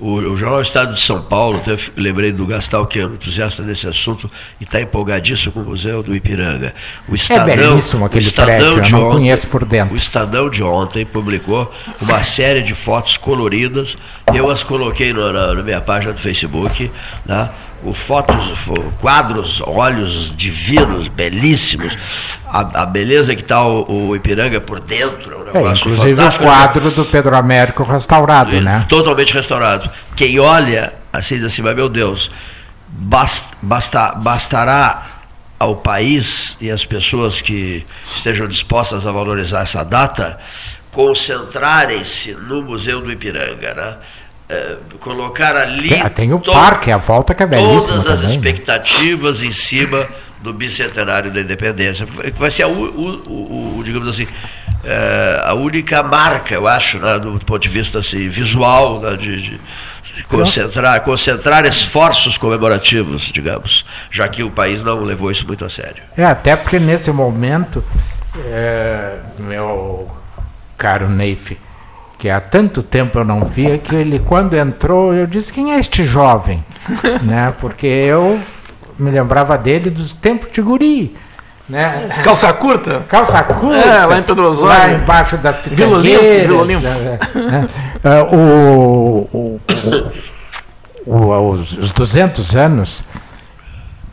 [SPEAKER 1] O, o Jornal Estado de São Paulo, até lembrei do Gastal, que é um entusiasta desse assunto, e está empolgadíssimo com o Museu do Ipiranga. O Estadão,
[SPEAKER 3] É belíssimo
[SPEAKER 1] o
[SPEAKER 3] aquele
[SPEAKER 1] Estadão
[SPEAKER 3] prédio, eu
[SPEAKER 1] de
[SPEAKER 3] não
[SPEAKER 1] ontem,
[SPEAKER 3] conheço por dentro.
[SPEAKER 1] O Estadão de ontem publicou uma série de fotos coloridas, eu as coloquei no- na, na minha página do Facebook, né? O fotos, fo- quadros, olhos divinos, belíssimos, a, a beleza que está o, o Ipiranga por dentro, é um
[SPEAKER 3] É,
[SPEAKER 1] negócio
[SPEAKER 3] inclusive o
[SPEAKER 1] fantástico.
[SPEAKER 3] quadro do Pedro Américo restaurado,
[SPEAKER 1] Ele
[SPEAKER 3] né?
[SPEAKER 1] Totalmente restaurado. Quem olha, assim diz assim, mas meu Deus, bast, basta, bastará ao país e às pessoas que estejam dispostas a valorizar essa data concentrarem-se no Museu do Ipiranga, né? É, colocar ali
[SPEAKER 3] Tem, tem o parque, a volta que é belíssimo
[SPEAKER 1] todas as
[SPEAKER 3] também, né?
[SPEAKER 1] expectativas em cima do bicentenário da independência. Vai ser a, o- o- o, digamos assim, é, a única marca, eu acho, né, do ponto de vista assim, visual, né, de, de concentrar, concentrar esforços comemorativos, digamos, já que o país não levou isso muito a sério.
[SPEAKER 3] É, até porque nesse momento, é, meu caro Neif, que há tanto tempo eu não via, que ele quando entrou, eu disse, quem é este jovem? né? Porque eu me lembrava dele dos tempos de guri. Né?
[SPEAKER 5] Calça curta?
[SPEAKER 3] Calça curta.
[SPEAKER 5] É, lá em Pedro Osório.
[SPEAKER 3] Lá embaixo das
[SPEAKER 5] Vila
[SPEAKER 3] pitangueiras,
[SPEAKER 5] Vila Olimpo.
[SPEAKER 3] né, né. É, o, o, o- o- os, os 200 anos,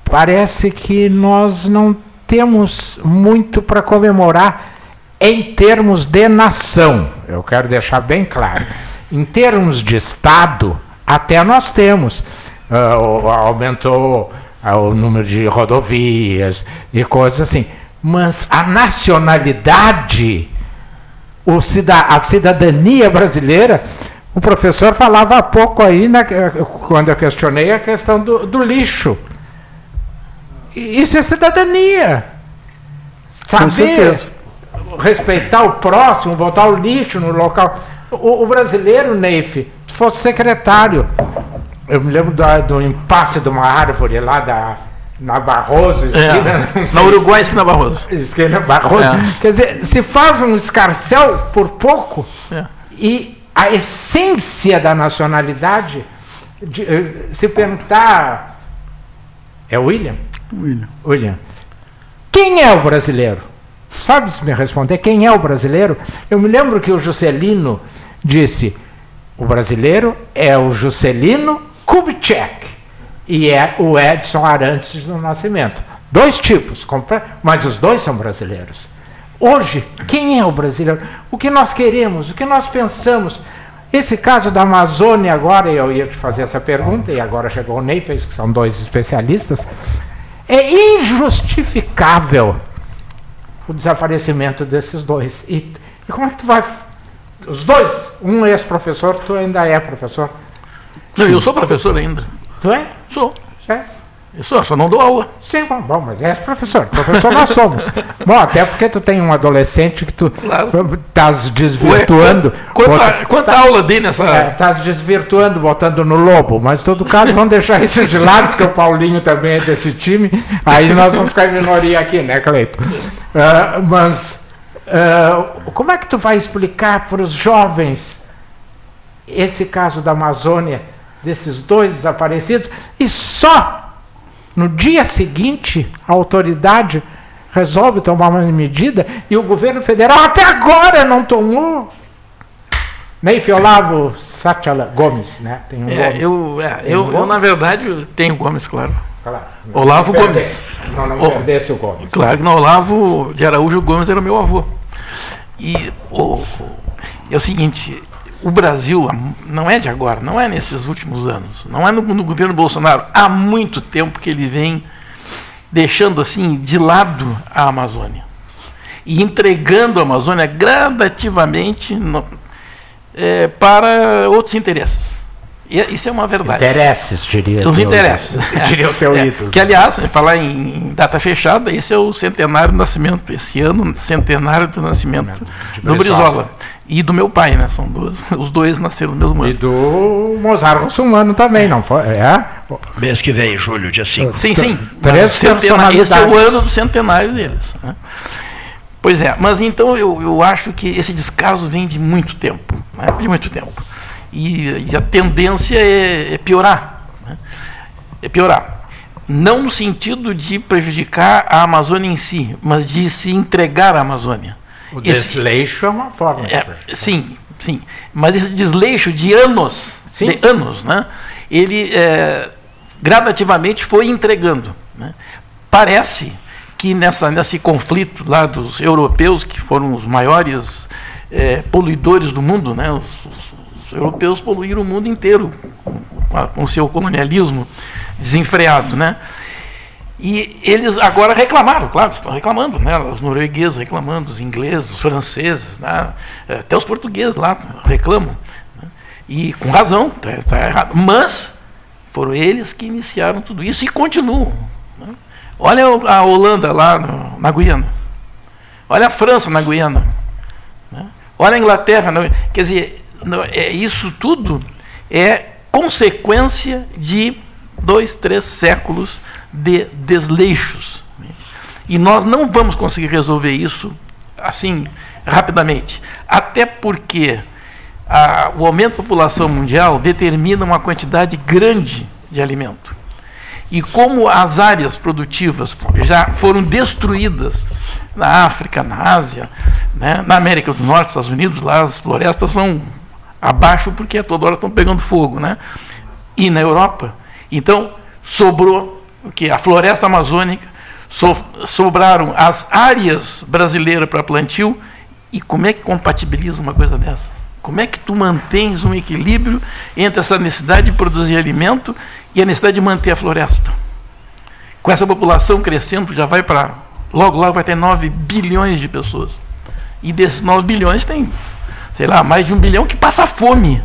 [SPEAKER 3] parece que nós não temos muito para comemorar em termos de nação. Eu quero deixar bem claro. Em termos de Estado, até nós temos. O- aumentou ah, o número de rodovias e coisas assim. Mas a nacionalidade, cida- a cidadania brasileira, o professor falava há pouco aí, na- quando eu questionei a questão do, do lixo. Isso é cidadania. Saber
[SPEAKER 2] certeza.
[SPEAKER 3] Respeitar o próximo, botar o lixo no local. O, o brasileiro, Neif, se fosse secretário, eu me lembro da- do impasse de uma árvore lá da, na Barroso, esquina,
[SPEAKER 5] É, na Uruguai, esquina Barroso.
[SPEAKER 3] esquina Barroso.
[SPEAKER 5] É.
[SPEAKER 3] Quer dizer, se faz um escarcel por pouco
[SPEAKER 5] É.
[SPEAKER 3] e a essência da nacionalidade, de, eh, se perguntar. É William?
[SPEAKER 2] William.
[SPEAKER 3] William, quem é o brasileiro? Sabe se me responder quem é o brasileiro? Eu me lembro que o Juscelino disse: o brasileiro é o Juscelino Kubitschek e é o Edson Arantes do Nascimento. Dois tipos, mas os dois são brasileiros. Hoje, quem é o brasileiro? O que nós queremos, o que nós pensamos? Esse caso da Amazônia, agora eu ia te fazer essa pergunta, e agora chegou o Neifels, que são dois especialistas. É injustificável o desaparecimento desses dois. E, e como é que tu vai. Os dois, um ex-professor, tu ainda é professor.
[SPEAKER 5] Não, eu sou professor ainda.
[SPEAKER 3] Tu é?
[SPEAKER 5] Sou.
[SPEAKER 3] Certo?
[SPEAKER 5] Eu sou, só não dou aula.
[SPEAKER 3] Sim, bom, bom, mas és professor. Professor nós somos. Bom, até porque tu tem um adolescente que tu
[SPEAKER 5] Claro.
[SPEAKER 3] estás desvirtuando.
[SPEAKER 5] Ué, quanta,
[SPEAKER 3] bota-
[SPEAKER 5] quanta aula dei nessa.
[SPEAKER 3] É, estás desvirtuando, botando no lobo, mas em todo caso vamos deixar isso de lado, porque o Paulinho também é desse time, aí nós vamos ficar em minoria aqui, né, Cleito? Ah, mas ah, como é que tu vai explicar para os jovens esse caso da Amazônia, desses dois desaparecidos, e só no dia seguinte a autoridade resolve tomar uma medida e o governo federal até agora não tomou? Neif Olavo Satchala Gomes, né? Tem um
[SPEAKER 5] É,
[SPEAKER 3] Gomes.
[SPEAKER 5] eu, é, eu,
[SPEAKER 3] um
[SPEAKER 5] eu,
[SPEAKER 3] Gomes?
[SPEAKER 5] na verdade, eu tenho Gomes, claro.
[SPEAKER 3] Claro.
[SPEAKER 5] Olavo
[SPEAKER 3] Não
[SPEAKER 5] Gomes.
[SPEAKER 3] Não, não perdesse o Gomes.
[SPEAKER 5] Claro que não, Olavo de Araújo Gomes era meu avô. E o, é o seguinte, o Brasil não é de agora, não é nesses últimos anos, não é no, no governo Bolsonaro, há muito tempo que ele vem deixando assim de lado a Amazônia e entregando a Amazônia gradativamente no- eh, para outros interesses. E isso é uma verdade.
[SPEAKER 3] Interesses, diria.
[SPEAKER 5] Os
[SPEAKER 3] teu-
[SPEAKER 5] interesses.
[SPEAKER 3] diria o teu
[SPEAKER 5] É,
[SPEAKER 3] ídolo.
[SPEAKER 5] que, aliás, falar em data fechada, esse é o centenário do nascimento, esse ano, centenário do nascimento do
[SPEAKER 3] Brizola.
[SPEAKER 5] E do meu pai, né? São dois, os dois nasceram no mesmo
[SPEAKER 3] E
[SPEAKER 5] ano.
[SPEAKER 3] do Mozart Russumano também, não foi? É?
[SPEAKER 1] Mês que vem, julho, dia 5.
[SPEAKER 5] Sim, sim.
[SPEAKER 3] Três
[SPEAKER 5] Centenário- Esse é o ano do centenário deles. né? Pois é, mas então eu, eu acho que esse descaso vem de muito tempo. Né? De muito tempo. E, e a tendência é, é piorar. né? É piorar. Não no sentido de prejudicar a Amazônia em si, mas de se entregar à Amazônia.
[SPEAKER 3] O
[SPEAKER 5] Esse-
[SPEAKER 3] desleixo é uma forma. de
[SPEAKER 5] é,
[SPEAKER 3] prejudicar.
[SPEAKER 5] sim, sim. Mas esse desleixo de anos,
[SPEAKER 3] Sim.
[SPEAKER 5] de anos, né? Ele é, gradativamente foi entregando. né? Parece que nessa, nesse conflito lá dos europeus, que foram os maiores é, poluidores do mundo, né? Os- os europeus poluíram o mundo inteiro com, o seu colonialismo desenfreado, né? E eles agora reclamaram, claro, estão reclamando, né? Os noruegueses reclamando, os ingleses, os franceses, né? até os portugueses lá reclamam. né? E com razão, está errado. Mas foram eles que iniciaram tudo isso e continuam. né? Olha a Holanda lá no- na Guiana. Olha a França na Guiana. né? Olha a Inglaterra. na- quer dizer, é, isso tudo é consequência de dois, três séculos de desleixos. E nós não vamos conseguir resolver isso assim rapidamente. Até porque a- o aumento da população mundial determina uma quantidade grande de alimento. E como as áreas produtivas já foram destruídas na África, na Ásia, né, na América do Norte, Estados Unidos, lá as florestas vão abaixo porque a toda hora estão pegando fogo, né? E na Europa, então sobrou o que a floresta amazônica, so- sobraram as áreas brasileiras para plantio. E como é que compatibiliza uma coisa dessa? Como é que tu mantens um equilíbrio entre essa necessidade de produzir alimento e a necessidade de manter a floresta? Com essa população crescendo, já vai para. Logo, logo vai ter 9 bilhões de pessoas. E desses 9 bilhões tem, sei lá, mais de um bilhão que passa fome.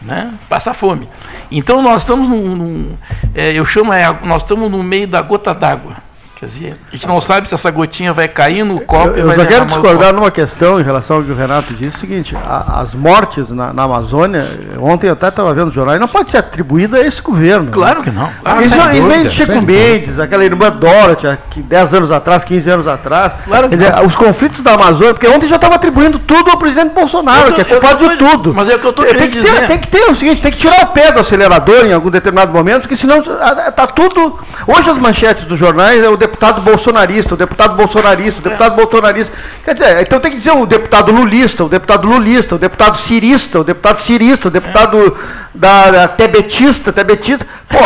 [SPEAKER 5] Né? Passa fome. Então nós estamos num. num- é, eu chamo, é, nós estamos no meio da gota d'água. Quer dizer, a gente não sabe se essa gotinha vai cair no copo
[SPEAKER 2] Eu,
[SPEAKER 5] e
[SPEAKER 2] eu
[SPEAKER 5] vai
[SPEAKER 2] só quero discordar numa questão em relação ao que o Renato disse, o seguinte, a- as mortes na, na Amazônia, ontem eu até estava vendo o jornal, não pode ser atribuída a esse governo. né?
[SPEAKER 5] Claro que não. Claro que
[SPEAKER 2] isso
[SPEAKER 5] não.
[SPEAKER 3] sem
[SPEAKER 2] isso vem de Chico. Mendes, aquela irmã Dorothy, há que 10 anos atrás, 15 anos atrás.
[SPEAKER 5] Claro que
[SPEAKER 2] dizer, os conflitos da Amazônia, porque ontem já estava atribuindo tudo ao presidente Bolsonaro,
[SPEAKER 5] Eu tô-
[SPEAKER 2] que é culpado
[SPEAKER 5] eu
[SPEAKER 2] de tudo.
[SPEAKER 5] mas é o que eu
[SPEAKER 2] tem,
[SPEAKER 5] querendo
[SPEAKER 2] que ter,
[SPEAKER 5] dizer.
[SPEAKER 2] tem que ter o seguinte, tem que tirar o pé do acelerador em algum determinado momento, porque senão está tudo. Hoje as manchetes dos jornais é o deputado bolsonarista, o deputado bolsonarista, o deputado bolsonarista. Quer dizer, então tem que dizer o deputado lulista, o deputado lulista, o deputado cirista, o deputado cirista, o deputado da, da tebetista, tebetista. Pô,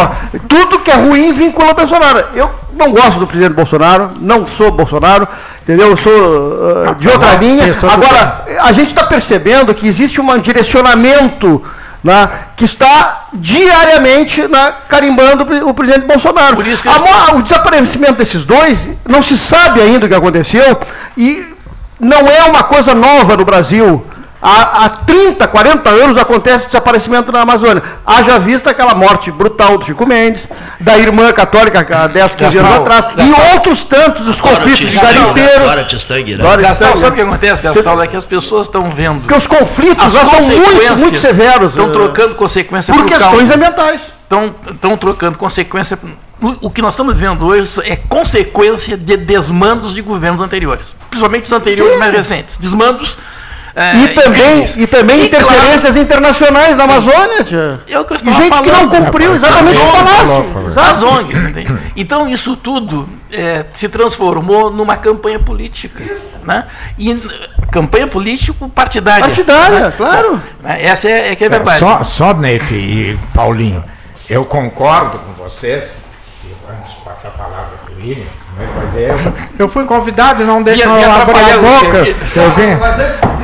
[SPEAKER 2] tudo que é ruim vincula o Bolsonaro. Eu não gosto do presidente Bolsonaro, não sou Bolsonaro, entendeu? Eu sou ah, de outra
[SPEAKER 3] não,
[SPEAKER 2] linha. Agora, a gente está percebendo que existe um direcionamento né, que está diariamente né, carimbando o pre- o presidente Bolsonaro. A o desaparecimento desses dois, não se sabe ainda o que aconteceu e não é uma coisa nova no Brasil. Há, há 30, 40 anos acontece desaparecimento na Amazônia. Haja vista aquela morte brutal do Chico Mendes, da irmã católica há 10, 15 anos
[SPEAKER 5] Gastão,
[SPEAKER 2] atrás, e outros tantos, os conflitos de garimpeiro.
[SPEAKER 1] Dorothy Stang, né?
[SPEAKER 2] Dorothy
[SPEAKER 5] Gastão,
[SPEAKER 2] Stang,
[SPEAKER 5] sabe o que acontece, Gastão? É que as pessoas estão vendo.
[SPEAKER 2] Porque os conflitos são muito,
[SPEAKER 5] consequências
[SPEAKER 2] muito severos.
[SPEAKER 5] Estão
[SPEAKER 2] eh,
[SPEAKER 5] trocando consequência
[SPEAKER 2] por
[SPEAKER 5] por
[SPEAKER 2] questões
[SPEAKER 5] causa.
[SPEAKER 2] ambientais.
[SPEAKER 5] Estão, trocando consequência. O o que nós estamos vendo hoje é consequência de desmandos de governos anteriores. Principalmente os anteriores
[SPEAKER 2] Sim.
[SPEAKER 5] mais recentes. Desmandos. É,
[SPEAKER 2] E também, e também
[SPEAKER 5] E, claro,
[SPEAKER 2] interferências internacionais na Amazônia. tia.
[SPEAKER 5] É o que eu
[SPEAKER 2] E
[SPEAKER 5] estava
[SPEAKER 2] gente que não
[SPEAKER 5] falando.
[SPEAKER 2] cumpriu exatamente o que
[SPEAKER 5] As ONGs,
[SPEAKER 2] falasse.
[SPEAKER 5] As
[SPEAKER 2] Exato.
[SPEAKER 5] ONGs, entende? Então isso tudo é, se transformou numa campanha política. Né? E campanha político-partidária.
[SPEAKER 2] Partidária, claro.
[SPEAKER 5] Né? Essa é, é que é verdade.
[SPEAKER 3] Só, só Neif e Paulinho, eu concordo com vocês, antes de passar a palavra para o Williams, né, eu, eu fui convidado e não deixam
[SPEAKER 5] me
[SPEAKER 3] eu abrir a boca. Eu vim.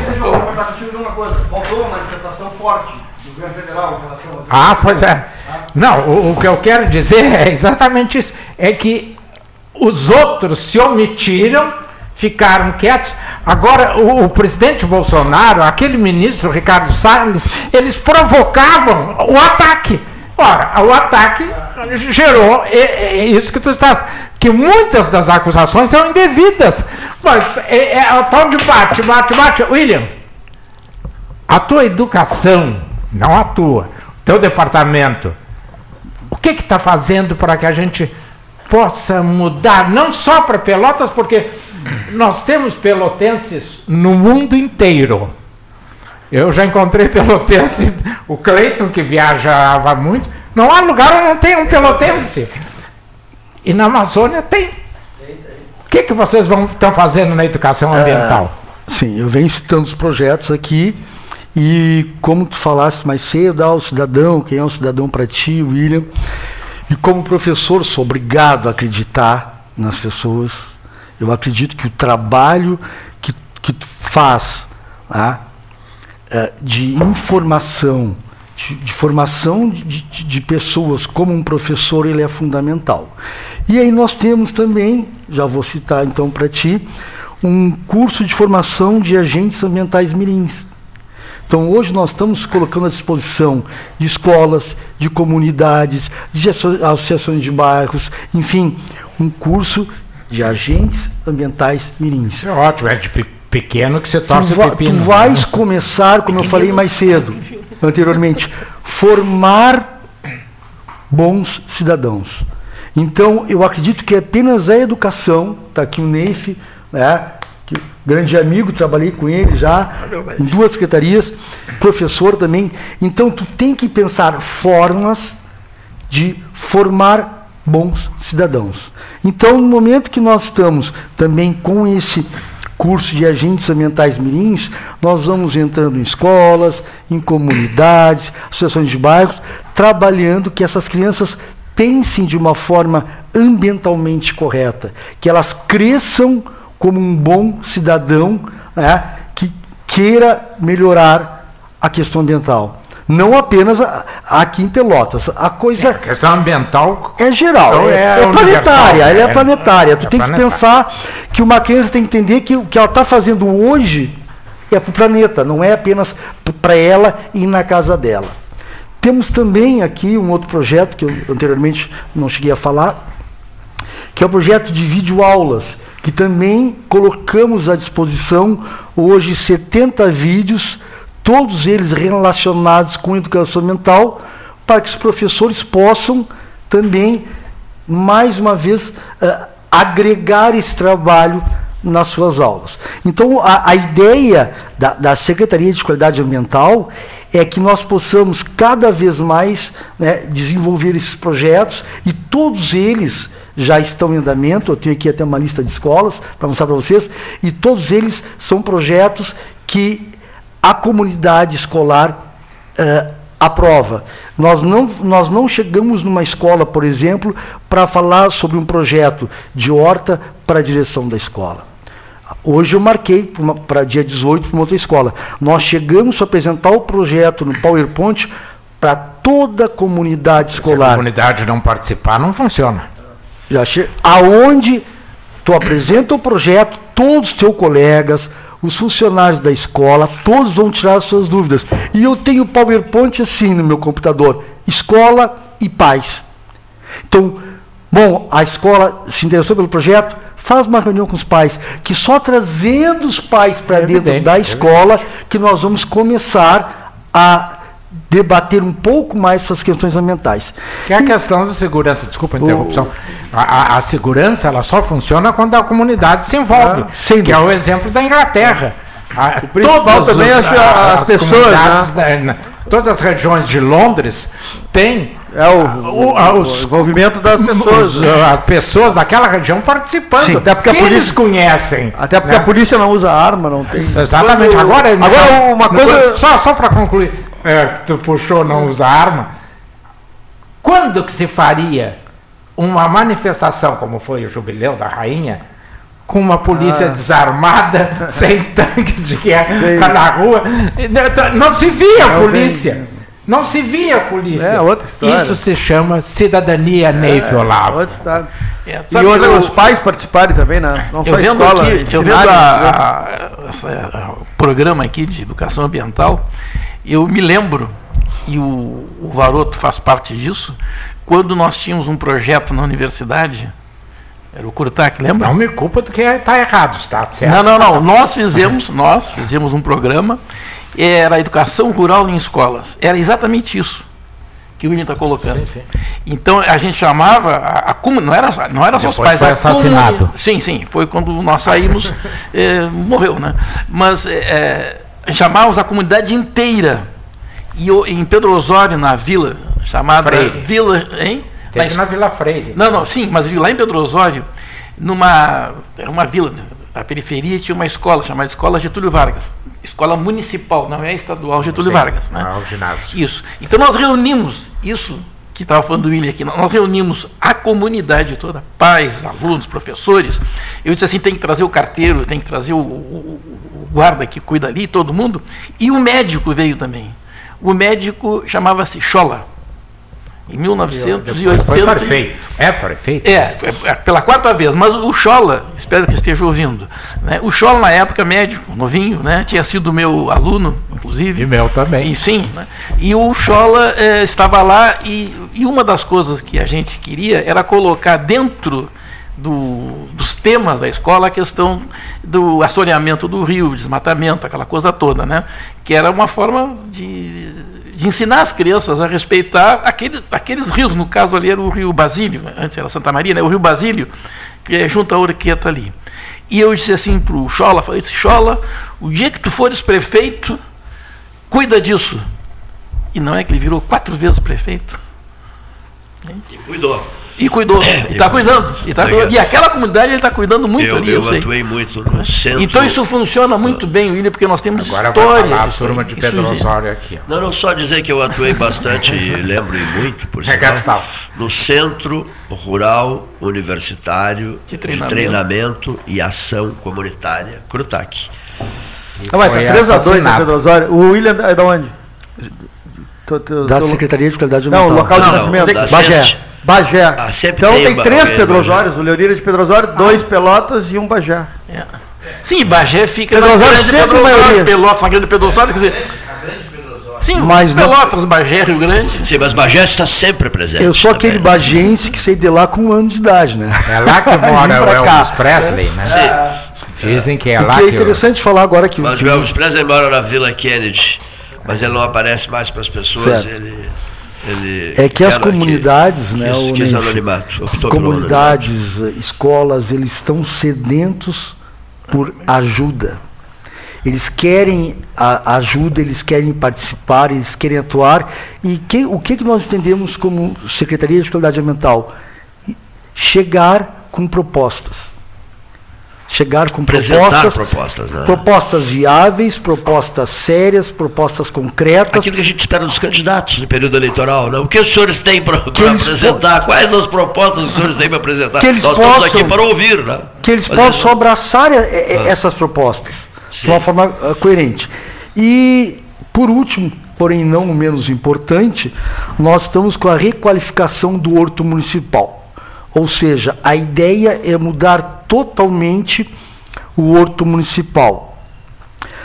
[SPEAKER 6] É, eu contar contigo uma coisa. Faltou uma manifestação forte do governo federal em relação a.
[SPEAKER 3] Ah, pois é. Não, o, o que eu quero dizer é exatamente isso. É que os outros se omitiram, ficaram quietos. Agora, o, o presidente Bolsonaro, aquele ministro Ricardo Salles, eles provocavam o ataque. Ora, o ataque gerou isso que tu estás. Que muitas das acusações são indevidas. Mas é, é o tal de bate, bate, bate. William, a tua educação, não a tua, teu departamento, o que está fazendo para que a gente possa mudar, não só para Pelotas, porque nós temos pelotenses no mundo inteiro. Eu já encontrei pelotense, o Cleiton que viajava muito, não há lugar onde não tem um pelotense. E na Amazônia tem. O que, que vocês estão fazendo na educação ambiental?
[SPEAKER 4] Sim, eu venho citando os projetos aqui e como tu falaste mais cedo, ah, o cidadão, quem é um cidadão para ti, William, e como professor sou obrigado a acreditar nas pessoas. Eu acredito que o trabalho que, que tu faz ah, eh, de informação, de, de formação de, de- de pessoas como um professor, ele é fundamental. E aí nós temos também, já vou citar então para ti, um curso de formação de agentes ambientais mirins. Então hoje nós estamos colocando à disposição de escolas, de comunidades, de asso- associações de bairros, enfim, um curso de agentes ambientais mirins.
[SPEAKER 3] É ótimo, é de pe- pequeno que você
[SPEAKER 4] Tu,
[SPEAKER 3] torce
[SPEAKER 4] va-
[SPEAKER 3] o pepino.
[SPEAKER 4] tu vais começar, como eu falei mais cedo, anteriormente, formar bons cidadãos. Então, eu acredito que apenas a educação, está aqui o Neif, né, que, grande amigo, trabalhei com ele já em duas secretarias, professor também. Então, tu tem que pensar formas de formar bons cidadãos. Então, no momento que nós estamos também com esse curso de agentes ambientais mirins, nós vamos entrando em escolas, em comunidades, associações de bairros, trabalhando que essas crianças pensem de uma forma ambientalmente correta, que elas cresçam como um bom cidadão né, que queira melhorar a questão ambiental. Não apenas a- aqui em Pelotas. A coisa
[SPEAKER 3] A questão ambiental
[SPEAKER 4] é geral,
[SPEAKER 3] Então
[SPEAKER 4] é,
[SPEAKER 3] é
[SPEAKER 4] é
[SPEAKER 3] universal,
[SPEAKER 4] planetária, ela é,
[SPEAKER 3] é-
[SPEAKER 4] planetária. Tu
[SPEAKER 3] é
[SPEAKER 4] tem
[SPEAKER 3] planetária.
[SPEAKER 4] que pensar que uma criança tem que entender que o que ela está fazendo hoje é para o planeta, não é apenas para ela e na casa dela. Temos também aqui um outro projeto que eu anteriormente não cheguei a falar, que é o projeto de videoaulas, que também colocamos à disposição hoje 70 vídeos, todos eles relacionados com educação ambiental, para que os professores possam também, mais uma vez, eh, agregar esse trabalho nas suas aulas. Então, a, a ideia da, da Secretaria de Qualidade Ambiental é que nós possamos cada vez mais né, desenvolver esses projetos e todos eles já estão em andamento. Eu tenho aqui até uma lista de escolas para mostrar para vocês e todos eles são projetos que a comunidade escolar eh, aprova. Nós não, nós não chegamos numa escola, por exemplo, para falar sobre um projeto de horta para a direção da escola. Hoje eu marquei para dia 18 para uma outra escola. Nós chegamos a apresentar o projeto no PowerPoint para toda a comunidade
[SPEAKER 3] Se a
[SPEAKER 4] escolar.
[SPEAKER 3] comunidade não participar, não funciona.
[SPEAKER 4] Já che... Aonde tu apresenta o projeto, todos os teus colegas, os funcionários da escola, todos vão tirar as suas dúvidas. E eu tenho PowerPoint assim no meu computador: escola e pais. Então, bom, a escola se interessou pelo projeto, faz uma reunião com os pais, que só trazendo os pais para
[SPEAKER 3] É
[SPEAKER 4] dentro
[SPEAKER 3] evidente,
[SPEAKER 4] da
[SPEAKER 3] é
[SPEAKER 4] escola que nós vamos começar a debater um pouco mais essas questões ambientais.
[SPEAKER 3] Que é a questão da segurança, desculpa a interrupção. A, a- a segurança ela só funciona quando a comunidade se envolve.
[SPEAKER 4] Ah,
[SPEAKER 3] que é o exemplo da Inglaterra. A,
[SPEAKER 2] principal também acho as pessoas,
[SPEAKER 3] né? todas as regiões de Londres têm
[SPEAKER 2] É o,
[SPEAKER 3] o- a- os-
[SPEAKER 2] o envolvimento das pessoas.
[SPEAKER 3] os,
[SPEAKER 2] né?
[SPEAKER 3] as pessoas daquela região participando.
[SPEAKER 2] Sim, até porque a polícia-
[SPEAKER 3] eles conhecem.
[SPEAKER 2] Até porque
[SPEAKER 3] né?
[SPEAKER 2] a polícia não usa arma, não tem.
[SPEAKER 3] Exatamente.
[SPEAKER 2] Quando-
[SPEAKER 3] Agora,
[SPEAKER 2] agora uma coisa.
[SPEAKER 3] Só, só para concluir, é, que tu puxou não usar arma. Quando que se faria uma manifestação como foi o jubileu da rainha, com uma polícia ah. desarmada, sem tanque de guerra na rua, não se via a polícia. Não se via a polícia.
[SPEAKER 2] É outra história.
[SPEAKER 3] Isso se chama cidadania é. Outra história.
[SPEAKER 2] É, e hoje eu, os pais participarem também, né?
[SPEAKER 5] Não eu vendo escola, aqui, eu vendo a, a, a, o programa aqui de educação ambiental, eu me lembro, e o, o Varoto faz parte disso, quando nós tínhamos um projeto na universidade, era o Curtac, lembra?
[SPEAKER 3] Não me culpa do que está errado, está certo?
[SPEAKER 5] Não, não, não. Nós fizemos, nós fizemos um programa, era educação rural em escolas. Era exatamente isso que o William está colocando. Sim, sim. Então a gente chamava a, a não era não era só os pais,
[SPEAKER 3] foi assassinado.
[SPEAKER 5] Sim, sim, foi quando nós saímos, é, morreu, né? Mas é, chamávamos a comunidade inteira. E em Pedro Osório, na vila chamada
[SPEAKER 3] Freire.
[SPEAKER 5] Vila, hein?
[SPEAKER 3] Teve na Vila Freire.
[SPEAKER 5] Não, não, sim, mas lá em Pedro Osório, numa era uma vila, a periferia tinha uma escola chamada Escola Getúlio Vargas escola municipal, não é estadual Getúlio Sim, Vargas. Né?
[SPEAKER 3] Não é o ginásio.
[SPEAKER 5] Isso. Então nós reunimos isso que estava falando do William aqui, nós reunimos a comunidade toda, pais, alunos, professores. Eu disse assim: tem que trazer o carteiro, tem que trazer o, o, o guarda que cuida ali, todo mundo. E o médico veio também. O médico chamava-se Chola em 1980.
[SPEAKER 3] Foi prefeito. É prefeito?
[SPEAKER 5] É, é, é, pela quarta vez. Mas o Chola, espero que esteja ouvindo. Né? O Chola, na época, médico, novinho, né? tinha sido meu aluno, inclusive.
[SPEAKER 3] E meu também.
[SPEAKER 5] E, sim. Né? E o Chola é, estava lá e, e uma das coisas que a gente queria era colocar dentro. Do, dos temas da escola a questão do assoreamento do rio, desmatamento, aquela coisa toda, né? que era uma forma de de ensinar as crianças a respeitar aqueles, aqueles rios, no caso ali era o rio Basílio, antes era Santa Maria, né, o rio Basílio, que é junto à Urqueta ali. E eu disse assim para o Chola, falei assim, Chola, o dia que tu fores prefeito, cuida disso. E não é que ele virou quatro vezes prefeito?
[SPEAKER 1] E cuidou.
[SPEAKER 5] E cuidou, e está cuidando. E, tá cuidando. e aquela comunidade ele está cuidando muito
[SPEAKER 1] eu,
[SPEAKER 5] ali.
[SPEAKER 1] Eu, eu atuei muito no centro.
[SPEAKER 5] Então isso funciona muito bem, William, porque nós temos
[SPEAKER 3] Agora
[SPEAKER 5] história.
[SPEAKER 3] Agora a turma de Pedro Osório aqui.
[SPEAKER 1] Não, não só dizer que eu atuei bastante, e lembro e muito, por sinal, no Centro Rural Universitário de Treinamento, de treinamento e Ação Comunitária, CRUTAC.
[SPEAKER 2] Então vai, tá 3 a 2 Pedro Osório. O William é de onde?
[SPEAKER 4] Da Secretaria de Qualidade Ambiental.
[SPEAKER 2] Não, local de não, nascimento.
[SPEAKER 1] Não, Bagé.
[SPEAKER 2] Bagé.
[SPEAKER 1] Ah,
[SPEAKER 2] então tem, tem três Pedro Osórios, o Leonira de Pedro Osório, ah. dois Pelotas e um Bagé.
[SPEAKER 5] É. Sim, Bagé fica
[SPEAKER 2] Pedro
[SPEAKER 5] na
[SPEAKER 2] grande Pedro Osório,
[SPEAKER 5] Pelotas, na grande Pedro Osório, quer dizer... Sim, mas Pelotas, não... Bagé, Rio Grande.
[SPEAKER 1] Sim, mas Bagé está sempre presente.
[SPEAKER 4] Eu sou aquele bagense que saí de lá com um ano de idade, né?
[SPEAKER 3] É lá que mora o Elvis Presley, né? Sim. Dizem que é lá
[SPEAKER 4] que... é interessante eu... falar agora que...
[SPEAKER 1] Mas o Elvis Presley mora na Vila Kennedy, mas ele não aparece mais para as pessoas, certo. ele... Ele
[SPEAKER 4] é que as comunidades, que, né,
[SPEAKER 1] quis anonimato,
[SPEAKER 4] comunidades, escolas, eles estão sedentos por ajuda. Eles querem a ajuda, eles querem participar, eles querem atuar. E que, o que, que nós entendemos como Secretaria de Qualidade Ambiental? Chegar com propostas chegar com propostas,
[SPEAKER 1] propostas, né?
[SPEAKER 4] propostas viáveis, propostas sérias, propostas concretas.
[SPEAKER 1] Aquilo que a gente espera dos candidatos no período eleitoral, né? O que os senhores têm para apresentar? Quais as propostas que os senhores têm para apresentar?
[SPEAKER 4] Que eles
[SPEAKER 1] Nós
[SPEAKER 4] possam,
[SPEAKER 1] estamos aqui para ouvir, né?
[SPEAKER 4] Que eles Mas possam eles... abraçar eh, eh, ah. essas propostas Sim. de uma forma uh, coerente. E, por último, porém não menos importante, nós estamos com a requalificação do horto municipal. Ou seja, a ideia é mudar totalmente o horto municipal,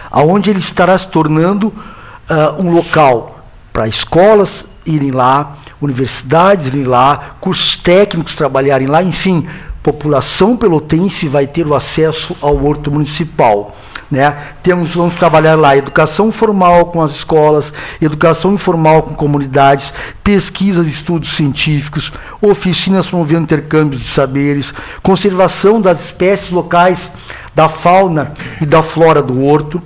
[SPEAKER 4] aonde ele estará se tornando uh, um local para escolas irem lá, universidades irem lá, cursos técnicos trabalharem lá, enfim, população pelotense vai ter o acesso ao horto municipal. Né? Temos, vamos trabalhar lá educação formal com as escolas, educação informal com comunidades, pesquisas e estudos científicos, oficinas promovendo intercâmbios de saberes, conservação das espécies locais da fauna e da flora do horto.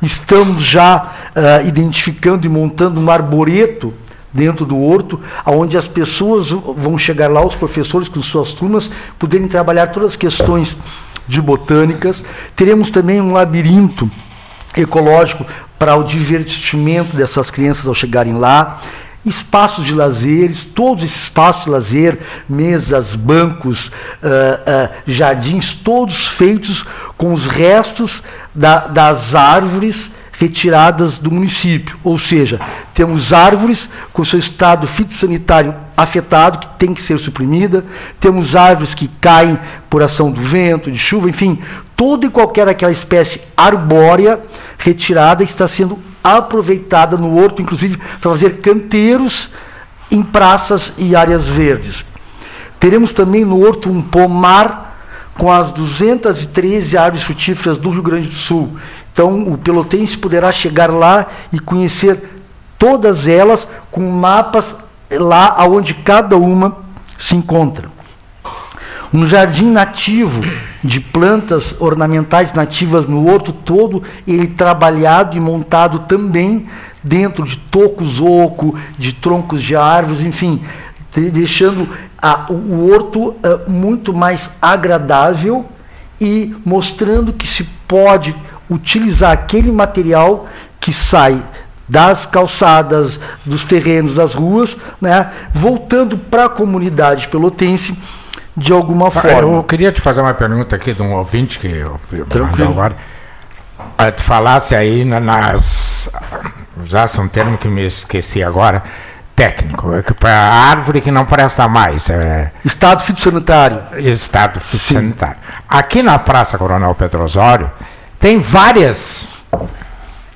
[SPEAKER 4] Estamos já uh, identificando e montando um arboreto dentro do horto, onde as pessoas vão chegar lá, os professores com suas turmas, poderem trabalhar todas as questões de botânicas. Teremos também um labirinto ecológico para o divertimento dessas crianças ao chegarem lá. espaços de lazeres, todos esses espaços de lazer, mesas, bancos, uh, uh, jardins, todos feitos com os restos da, das árvores retiradas do município. Ou seja, temos árvores com seu estado fitossanitário afetado, que tem que ser suprimida, temos árvores que caem por ação do vento, de chuva, enfim, toda e qualquer aquela espécie arbórea retirada está sendo aproveitada no horto, inclusive para fazer canteiros em praças e áreas verdes. Teremos também no horto um pomar com as 213 árvores frutíferas do Rio Grande do Sul. Então, o pelotense poderá chegar lá e conhecer todas elas com mapas lá onde cada uma se encontra. Um jardim nativo de plantas ornamentais nativas no horto todo, ele trabalhado e montado também dentro de tocos oco, de troncos de árvores, enfim, deixando a, o horto uh, muito mais agradável e mostrando que se pode utilizar aquele material que sai das calçadas, dos terrenos, das ruas, né, voltando para a comunidade pelotense de alguma forma.
[SPEAKER 3] Eu queria te fazer uma pergunta aqui de um ouvinte que eu Tranquilo. agora. Ah, tu falasse aí nas. Já são termos que me esqueci agora. Técnico, é para a árvore que não presta mais. É...
[SPEAKER 4] Estado fitossanitário.
[SPEAKER 3] Estado fitossanitário. Aqui na Praça Coronel Pedro Osório, tem várias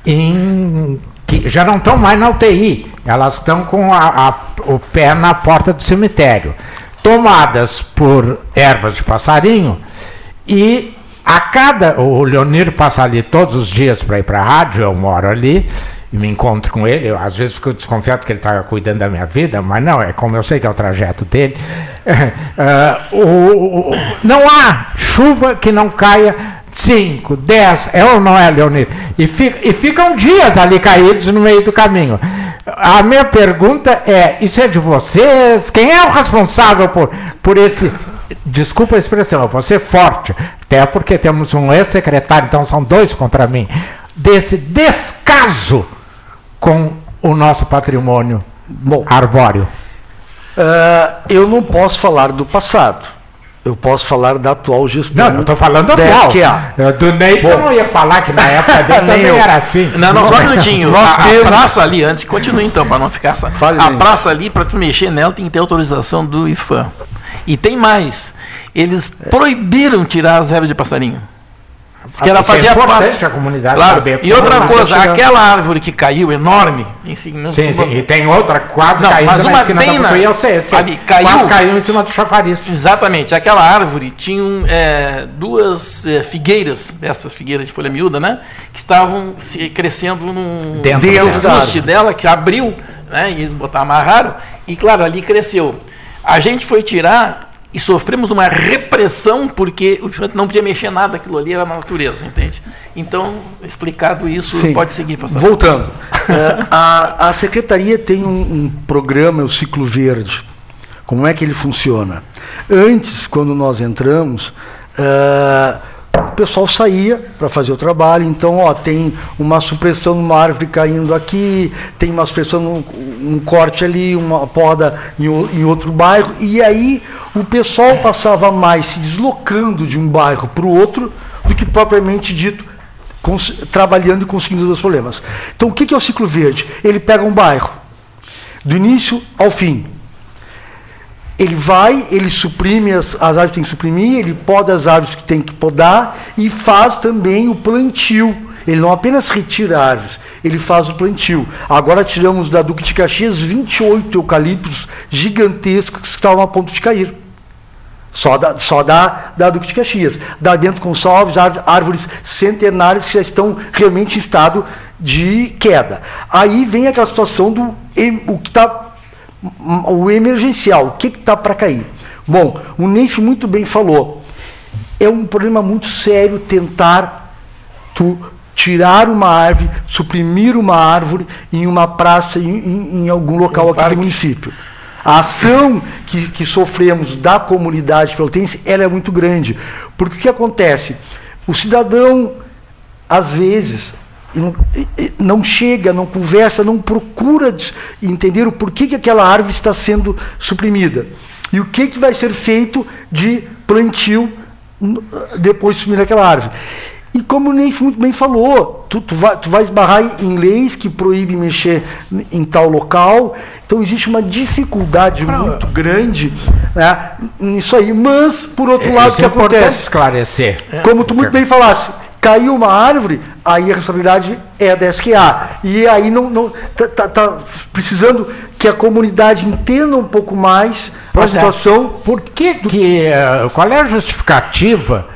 [SPEAKER 3] em, que já não estão mais na UTI, elas estão com a, a, o pé na porta do cemitério tomadas por ervas de passarinho e a cada. O Leonir passa ali todos os dias para ir para a rádio, eu moro ali e me encontro com ele. Eu, às vezes fico desconfiado que ele está cuidando da minha vida, mas não, é como eu sei que é o trajeto dele. Uh, o, o, não há chuva que não caia 5, 10, é ou não é, Leonir? E, fica, e ficam dias ali caídos no meio do caminho. A minha pergunta é: isso é de vocês? Quem é o responsável por, por esse. Desculpa a expressão, eu vou ser forte, até porque temos um ex-secretário, então são dois contra mim, desse descaso com o nosso patrimônio Bom, arbóreo.
[SPEAKER 4] Uh, eu não posso falar do passado eu posso falar da atual gestão.
[SPEAKER 3] Não, eu estou falando atual. Que é. Do Ney eu não ia falar que na época dele também eu. era assim.
[SPEAKER 5] Não, não, só um minutinho. a, a praça ali, antes, continue então, para não ficar... Fale a praça ali, para tu mexer nela, tem que ter autorização do IFAM. E tem mais. Eles proibiram tirar as ervas de passarinho.
[SPEAKER 3] Que ela fazia é parte. a comunidade
[SPEAKER 5] claro. E outra coisa, aquela árvore que caiu enorme,
[SPEAKER 3] sim, sim, e tem outra quase não, caindo
[SPEAKER 5] mas uma bem na, eu sei.
[SPEAKER 3] Ali, caiu, quase caiu em cima do chafariz.
[SPEAKER 5] Exatamente, aquela árvore tinha é, duas é, figueiras, dessas figueiras de folha miúda, né, que estavam se, crescendo num
[SPEAKER 3] dentro,
[SPEAKER 5] da dela, que abriu, né, e eles botaram, amarraram, e claro, ali cresceu. A gente foi tirar e sofremos uma repressão porque o não podia mexer nada, aquilo ali era na natureza, entende? Então, explicado isso, Sim. pode seguir.
[SPEAKER 4] Pastor. Voltando, é, a, a secretaria tem um, um programa, o Ciclo Verde. Como é que ele funciona? Antes, quando nós entramos, uh, pessoal saía para fazer o trabalho, então ó, tem uma supressão numa árvore caindo aqui, tem uma supressão num, um corte ali, uma poda em, em outro bairro, e aí o pessoal passava mais se deslocando de um bairro para o outro do que propriamente dito trabalhando e conseguindo os problemas. Então, o que é o ciclo verde? Ele pega um bairro, do início ao fim. Ele vai, ele suprime as, as árvores que tem que suprimir, ele poda as árvores que tem que podar e faz também o plantio. Ele não apenas retira árvores, ele faz o plantio. Agora tiramos da Duque de Caxias 28 eucaliptos gigantescos que estavam a ponto de cair. Só da, só da, da Duque de Caxias. Da Bento Gonçalves, árvores centenárias que já estão realmente em estado de queda. Aí vem aquela situação do o que está o emergencial, o que está para cair. Bom, o Neif muito bem falou. É um problema muito sério tentar tu, tirar uma árvore, suprimir uma árvore em uma praça, em, em, em algum local um aqui parque. do município. A ação que, que sofremos da comunidade pelotense ela é muito grande. Porque o que acontece? O cidadão, às vezes, não, não, chega, não conversa, não procura entender o porquê que aquela árvore está sendo suprimida. E o que, que vai ser feito de plantio depois de sumir aquela árvore. E como o Neif muito bem falou, tu, tu, vai, tu vai esbarrar em leis que proíbem mexer em tal local. Então existe uma dificuldade muito grande né, nisso aí. Mas, por outro é, lado, o que é acontece?
[SPEAKER 3] esclarecer.
[SPEAKER 4] Como tu muito bem falasse, caiu uma árvore, aí a responsabilidade é da SQA. E aí não, não tá, tá, tá precisando que a comunidade entenda um pouco mais a é. situação.
[SPEAKER 3] Por que, que eh, qual é a justificativa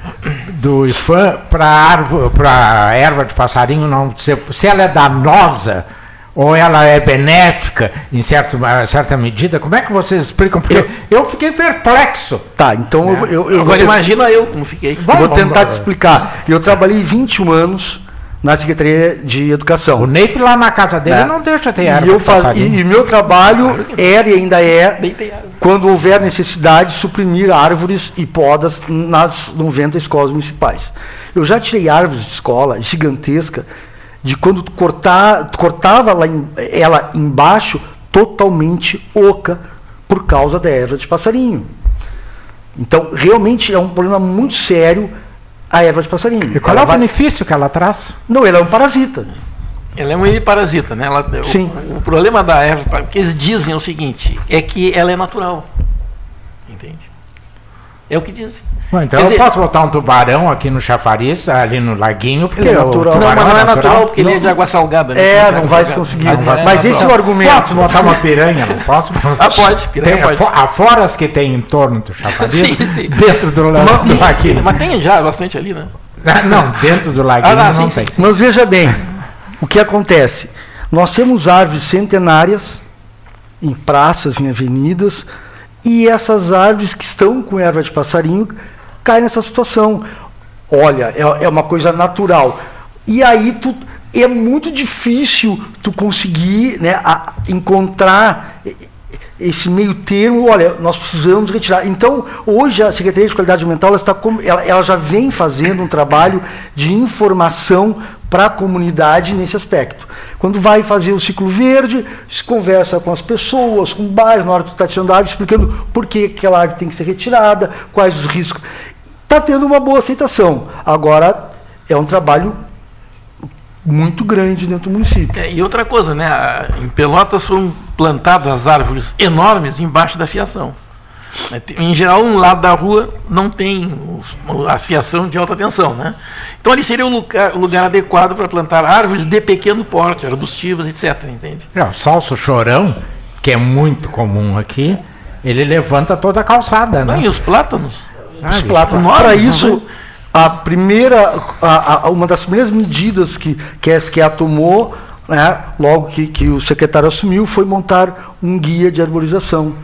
[SPEAKER 3] do IFAM para a erva de passarinho não ser, se ela é danosa? Ou ela é benéfica em certo, certa medida? Como é que vocês explicam? Porque eu, eu fiquei perplexo.
[SPEAKER 4] Tá, então é. eu, eu,
[SPEAKER 5] eu Agora imagina eu como fiquei.
[SPEAKER 4] Vamos, vou tentar vamos, te explicar. Eu trabalhei 21 anos na Secretaria de Educação.
[SPEAKER 3] O Neif lá na casa dele é. não deixa ter erva.
[SPEAKER 4] E, eu faz, e, e meu trabalho era e ainda é, quando houver necessidade, suprimir árvores e podas nas 90 escolas municipais. Eu já tirei árvores de escola gigantesca, de quando tu cortar, tu cortava lá em, ela embaixo, totalmente oca, por causa da erva de passarinho. Então, realmente é um problema muito sério a erva de passarinho.
[SPEAKER 3] E qual ela é o vai... benefício que ela traz?
[SPEAKER 4] Não, ela é um parasita.
[SPEAKER 5] Ela é um parasita, né? Ela,
[SPEAKER 4] Sim.
[SPEAKER 5] O, o, problema da erva, porque eles dizem o seguinte, é que ela é natural. Entende? É o que dizem.
[SPEAKER 3] Bom, então Quer eu dizer, posso botar um tubarão aqui no chafariz, ali no laguinho, porque
[SPEAKER 4] é natural.
[SPEAKER 5] Não, mas não é natural, porque ele é de água salgada.
[SPEAKER 4] Né? É, não vai conseguir. Não vai, mas esse é o argumento.
[SPEAKER 3] Posso botar uma piranha, não posso?
[SPEAKER 5] Ah, pode, piranha
[SPEAKER 3] tem,
[SPEAKER 5] pode.
[SPEAKER 3] Há foras que tem em torno do chafariz, sim, sim. dentro do,
[SPEAKER 5] do laguinho. Mas tem já bastante ali, né?
[SPEAKER 3] Ah, não, dentro do laguinho ah, não, sim, tem.
[SPEAKER 4] Mas veja bem, o que acontece? Nós temos árvores centenárias em praças, em avenidas, e essas árvores que estão com erva de passarinho caem nessa situação. Olha, é, é uma coisa natural. E aí tu, é muito difícil tu conseguir né, a, encontrar esse meio termo, olha, nós precisamos retirar. Então, hoje a Secretaria de Qualidade Ambiental ela, está, ela, ela já vem fazendo um trabalho de informação para a comunidade nesse aspecto. Quando vai fazer o ciclo verde, se conversa com as pessoas, com o bairro, na hora que está tirando a árvore, explicando por que aquela árvore tem que ser retirada, quais os riscos. Está tendo uma boa aceitação. Agora, é um trabalho muito grande dentro do município.
[SPEAKER 5] É, e outra coisa, né? Em Pelotas foram plantadas árvores enormes embaixo da fiação. É, em geral, um lado da rua não tem a fiação de alta tensão. Né? Então, ali seria o lugar, o lugar adequado para plantar árvores de pequeno porte, arbustivas, etc. Entende?
[SPEAKER 3] É, o salso chorão, que é muito comum aqui, ele levanta toda a calçada. Né?
[SPEAKER 5] Não, e os plátanos?
[SPEAKER 4] Para isso, a primeira, a, a, uma das primeiras medidas que, que a SQA tomou, né, logo que, que o secretário assumiu, foi montar um guia de arborização.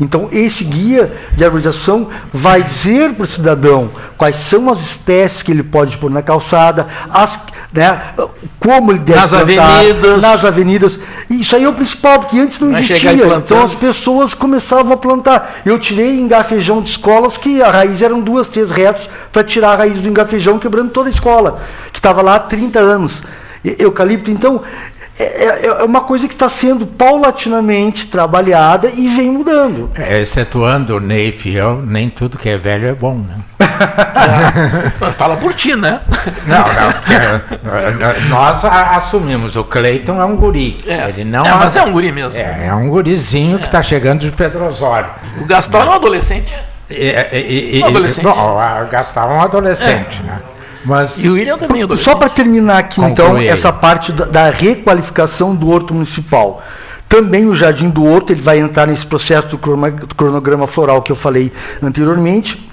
[SPEAKER 4] Então, esse guia de arborização vai dizer para o cidadão quais são as espécies que ele pode pôr na calçada, as, né, como ele deve
[SPEAKER 5] nas plantar, avenidas.
[SPEAKER 4] nas avenidas. Isso aí é o principal, porque antes não existia. Então as pessoas começavam a plantar. Eu tirei engafejão de escolas que a raiz eram duas, três retos para tirar a raiz do engafejão, quebrando toda a escola, que estava lá há 30 anos. Eucalipto, então, é, é, é uma coisa que está sendo paulatinamente trabalhada e vem mudando.
[SPEAKER 3] É, excetuando o Ney eu, nem tudo que é velho é bom, né?
[SPEAKER 5] É. Fala por ti, né?
[SPEAKER 3] Não, não. nós assumimos, o Cleiton é um guri.
[SPEAKER 5] É, Ele não é, mas é um guri mesmo.
[SPEAKER 3] É, é um gurizinho que está chegando de Pedro Osório.
[SPEAKER 5] O Gastão é um adolescente.
[SPEAKER 3] É, e, e, um adolescente. Bom, o Gastão é um adolescente, né?
[SPEAKER 4] Mas, e o William também. É só para terminar aqui, então, essa parte da, da, requalificação do horto municipal. Também o Jardim do Horto ele vai entrar nesse processo do cronograma floral que eu falei anteriormente.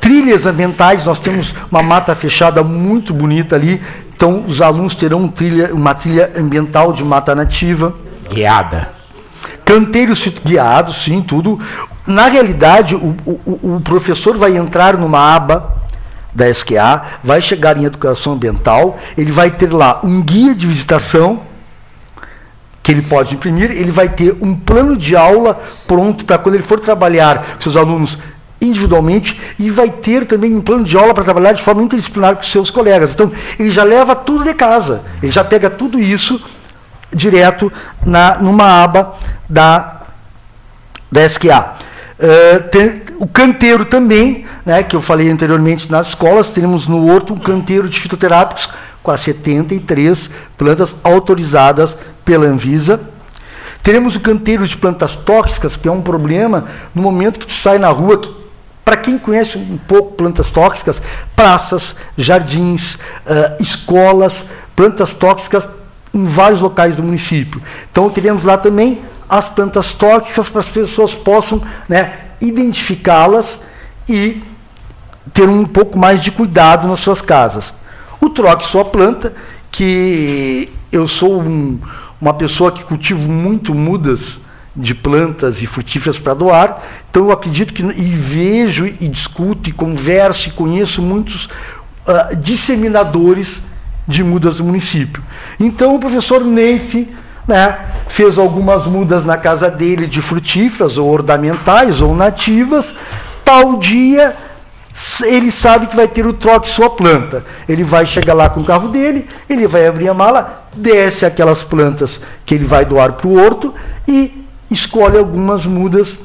[SPEAKER 4] Trilhas ambientais, nós temos uma mata fechada muito bonita ali. Então, os alunos terão trilha, uma trilha ambiental de mata nativa.
[SPEAKER 3] Guiada.
[SPEAKER 4] Canteiros guiados, sim, tudo. Na realidade, o, o, o professor vai entrar numa aba da SQA, vai chegar em educação ambiental, ele vai ter lá um guia de visitação que ele pode imprimir, ele vai ter um plano de aula pronto para quando ele for trabalhar com seus alunos individualmente e vai ter também um plano de aula para trabalhar de forma interdisciplinar com seus colegas. Então, ele já leva tudo de casa, ele já pega tudo isso direto na, numa aba da, da SQA. Uh, tem, o canteiro também, né, que eu falei anteriormente nas escolas, teremos no Horto um canteiro de fitoterápicos com as 73 plantas autorizadas pela Anvisa. Teremos o canteiro de plantas tóxicas, que é um problema no momento que tu sai na rua, para quem conhece um pouco plantas tóxicas, praças, jardins, uh, escolas, plantas tóxicas em vários locais do município. Então teremos lá também as plantas tóxicas para as pessoas possam né, identificá-las e ter um pouco mais de cuidado nas suas casas. O troque sua planta, que eu sou um, uma pessoa que cultivo muito mudas de plantas e frutíferas para doar, então eu acredito que e vejo e discuto e converso e conheço muitos uh, disseminadores de mudas do município. Então o professor Neif né, fez algumas mudas na casa dele de frutíferas ou ornamentais ou nativas, tal dia ele sabe que vai ter o troque sua planta. Ele vai chegar lá com o carro dele, ele vai abrir a mala, desce aquelas plantas que ele vai doar para o horto e escolhe algumas mudas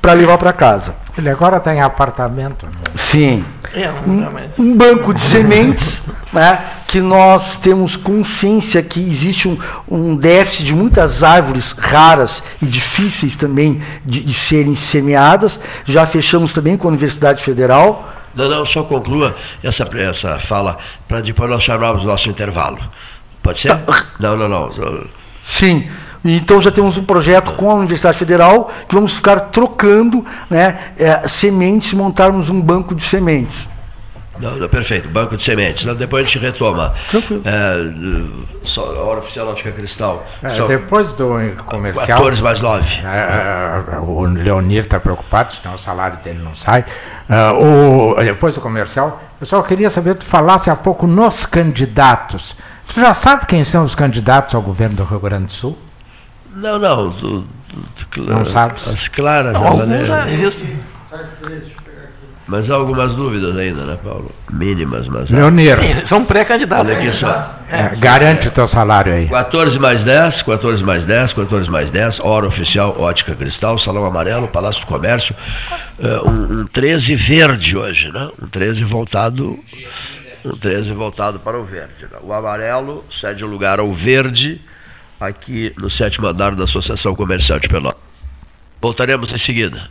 [SPEAKER 4] para levar para casa.
[SPEAKER 3] Ele agora tem apartamento. Né?
[SPEAKER 4] Sim. É, um, um, banco de sementes, né, que nós temos consciência que existe um, um, déficit de muitas árvores raras e difíceis também de, de serem semeadas. Já fechamos também com a Universidade Federal.
[SPEAKER 1] Não, não, só conclua essa, essa fala para depois nós chamarmos o nosso intervalo. Pode ser? Tá. Não, não, não.
[SPEAKER 4] Sim. Então já temos um projeto com a Universidade Federal que vamos ficar trocando né, é, sementes, montarmos um banco de sementes.
[SPEAKER 1] Não, não, perfeito, banco de sementes. Depois a gente retoma. Tranquilo. É, só, a hora oficial Ótica Cristal.
[SPEAKER 3] É, depois do comercial.
[SPEAKER 1] 14 mais 9. É,
[SPEAKER 3] é, o Leonir está preocupado, senão o salário dele não sai. Uh, o, depois do comercial, eu só queria saber, tu falasse há pouco nos candidatos. Tu já sabe quem são os candidatos ao governo do Rio Grande do Sul?
[SPEAKER 1] Não, não. Do, do, do, não sabe? As claras, não,
[SPEAKER 5] alguns já existem.
[SPEAKER 1] Mas há algumas dúvidas ainda, né, Paulo? Mínimas, mas.
[SPEAKER 3] Leonir.
[SPEAKER 5] são pré-candidatos.
[SPEAKER 1] Olha aqui só.
[SPEAKER 3] É, garante o teu salário aí.
[SPEAKER 1] 14 mais 10, 14 mais 10, 14 mais 10, hora oficial Ótica Cristal, Salão Amarelo, Palácio do Comércio. Uh, um, um 13 verde hoje, né? Um 13 voltado. Um 13 voltado para o verde. Né? O amarelo cede lugar ao verde aqui no sétimo andar da Associação Comercial de Pelotas. Voltaremos em seguida.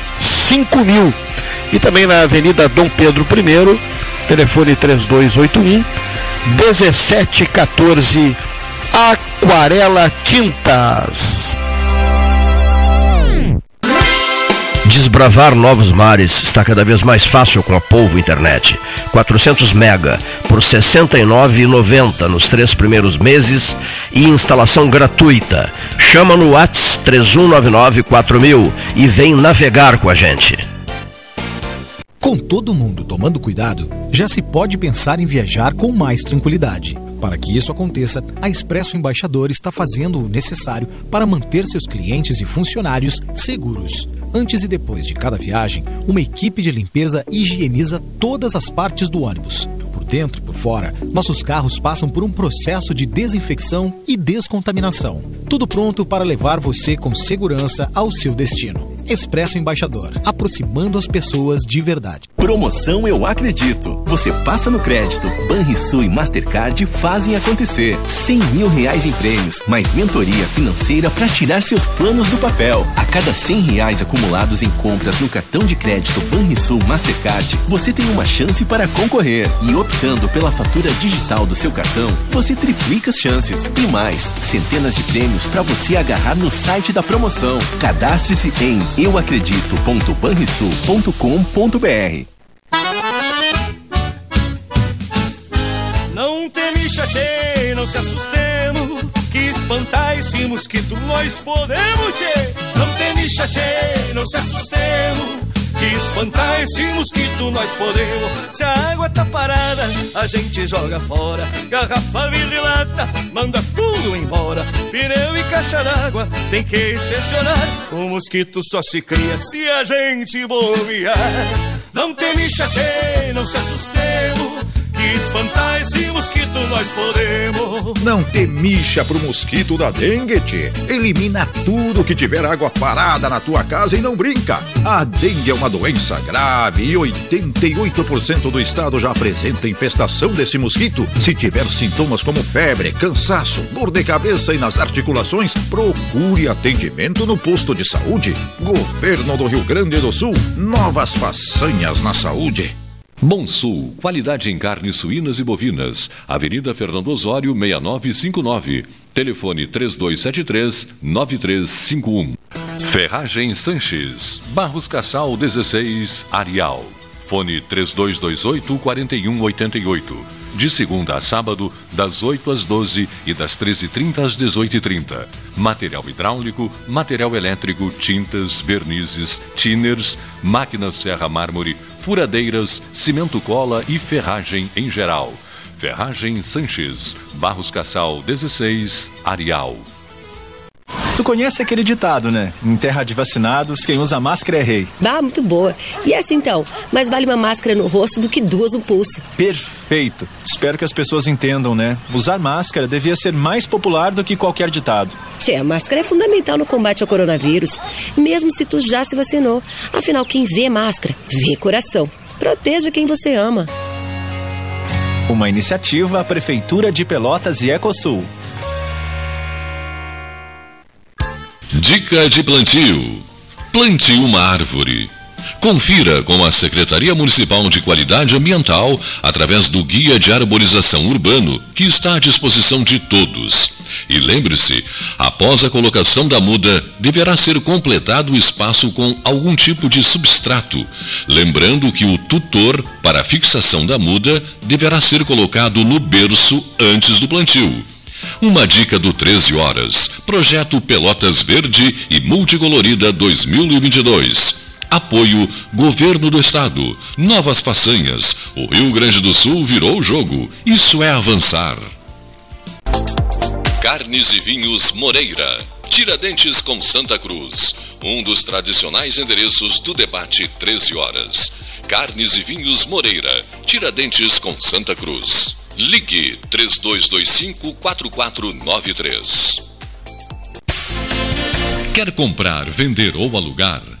[SPEAKER 7] 5000 e também na Avenida Dom Pedro I, telefone 3281 1714 Aquarela Tintas. Desbravar novos mares está cada vez mais fácil com a Polvo Internet. 400 mega por R$ 69,90 nos três primeiros meses e instalação gratuita. Chama no Whats 31994000 e vem navegar com a gente.
[SPEAKER 8] Com todo mundo tomando cuidado, já se pode pensar em viajar com mais tranquilidade. Para que isso aconteça, a Expresso Embaixador está fazendo o necessário para manter seus clientes e funcionários seguros. Antes e depois de cada viagem, uma equipe de limpeza higieniza todas as partes do ônibus. Por dentro e por fora, nossos carros passam por um processo de desinfecção e descontaminação. Tudo pronto para levar você com segurança ao seu destino. Expresso Embaixador, aproximando as pessoas de verdade.
[SPEAKER 9] Promoção Eu Acredito. Você passa no crédito. Banrisul e Mastercard fazem acontecer. 100 mil reais em prêmios, mais mentoria financeira para tirar seus planos do papel. A cada 100 reais acumulados em compras no cartão de crédito Banrisul Mastercard, você tem uma chance para concorrer. E optando pela fatura digital do seu cartão, você triplica as chances. E mais, centenas de prêmios para você agarrar no site da promoção. Cadastre-se em euacredito.banrisul.com.br.
[SPEAKER 10] Não teme não se assustemos Que espantar esse mosquito nós podemos, tchê. Não teme não se assustemos que espantar esse mosquito nós podemos. Se a água tá parada, a gente joga fora. Garrafa, vidro e lata, manda tudo embora. Pneu e caixa d'água, tem que inspecionar. O mosquito só se cria se a gente bobear Não tem micha, não se assustemos que espantar esse mosquito nós podemos.
[SPEAKER 11] Não temixa pro mosquito da dengue, tchê. Elimina tudo que tiver água parada na tua casa e não brinca. A dengue é uma doença grave e 88% do estado já apresenta infestação desse mosquito. Se tiver sintomas como febre, cansaço, dor de cabeça e nas articulações, procure atendimento no posto de saúde. Governo do Rio Grande do Sul, novas façanhas na saúde.
[SPEAKER 12] Bom Sul, qualidade em carnes suínas e bovinas. Avenida Fernando Osório, 6959. Telefone 3273-9351. Ferragem Sanches. Barros Cassal 16, Arial. Fone 3228-4188. De segunda a sábado, das 8 às 12 e das 13h30 às 18h30. Material hidráulico, material elétrico, tintas, vernizes, tinners, máquinas serra mármore, furadeiras, cimento cola e ferragem em geral. Ferragem Sanches, Barros Cassal 16, Arial.
[SPEAKER 13] Tu conhece aquele ditado, né? Em terra de vacinados, quem usa máscara é rei.
[SPEAKER 14] Bah, muito boa. E essa então? Mais vale uma máscara no rosto do que duas no pulso.
[SPEAKER 13] Perfeito. Espero que as pessoas entendam, né? Usar máscara devia ser mais popular do que qualquer ditado.
[SPEAKER 14] Tchê, a máscara é fundamental no combate ao coronavírus, mesmo se tu já se vacinou. Afinal, quem vê máscara, vê coração. Proteja quem você ama.
[SPEAKER 13] Uma iniciativa Prefeitura de Pelotas e Ecosul.
[SPEAKER 12] Dica de plantio: plante uma árvore. Confira com a Secretaria Municipal de Qualidade Ambiental através do Guia de Arborização Urbano, que está à disposição de todos. E lembre-se, após a colocação da muda, deverá ser completado o espaço com algum tipo de substrato. Lembrando que o tutor para a fixação da muda deverá ser colocado no berço antes do plantio. Uma dica do 13 Horas. Projeto Pelotas Verde e Multicolorida 2022. Apoio Governo do Estado. Novas façanhas. O Rio Grande do Sul virou o jogo. Isso é avançar. Carnes e Vinhos Moreira. Tiradentes com Santa Cruz. Um dos tradicionais endereços do debate 13 horas. Carnes e Vinhos Moreira. Tiradentes com Santa Cruz. Ligue 3225-4493. Quer comprar, vender ou alugar?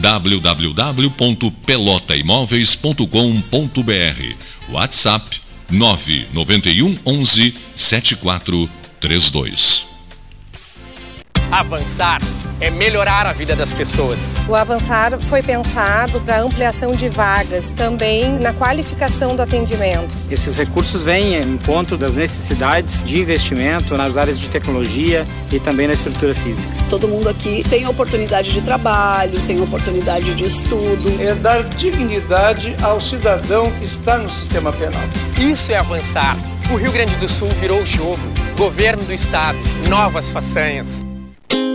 [SPEAKER 12] www.pelotaimoveis.com.br WhatsApp 991 11 7432.
[SPEAKER 15] Avançar é melhorar a vida das pessoas.
[SPEAKER 16] O Avançar foi pensado para ampliação de vagas, também na qualificação do atendimento.
[SPEAKER 17] Esses recursos vêm em encontro das necessidades de investimento nas áreas de tecnologia e também na estrutura física.
[SPEAKER 18] Todo mundo aqui tem oportunidade de trabalho, tem oportunidade de estudo.
[SPEAKER 19] É dar dignidade ao cidadão que está no sistema penal.
[SPEAKER 15] Isso é avançar. O Rio Grande do Sul virou o jogo. Governo do Estado, novas façanhas.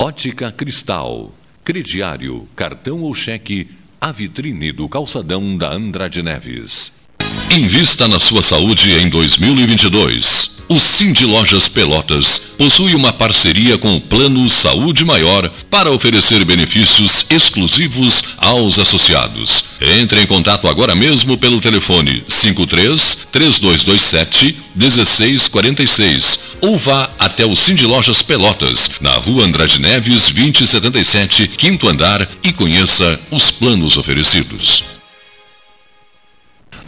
[SPEAKER 12] Ótica Cristal, crediário, cartão ou cheque, a vitrine do calçadão da Andrade Neves. Invista na sua saúde em 2022. O Cindy Lojas Pelotas possui uma parceria com o Plano Saúde Maior para oferecer benefícios exclusivos aos associados. Entre em contato agora mesmo pelo telefone 53 3227 1646 ou vá até o Cindy Lojas Pelotas, na rua Andrade Neves 2077, quinto andar e conheça os planos oferecidos.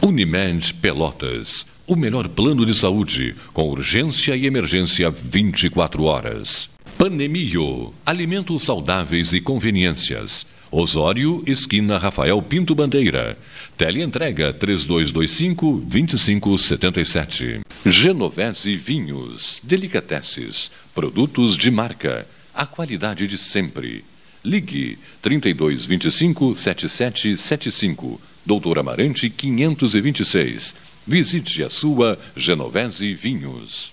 [SPEAKER 12] Unimed Pelotas, o melhor plano de saúde, com urgência e emergência 24 horas. Panemio, alimentos saudáveis e conveniências. Osório, esquina Rafael Pinto Bandeira. Teleentrega 3225-2577. Genovese Vinhos, Delicateces, produtos de marca, a qualidade de sempre. Ligue 3225-7775, Doutor Amarante 526. Visite a sua Genovese Vinhos.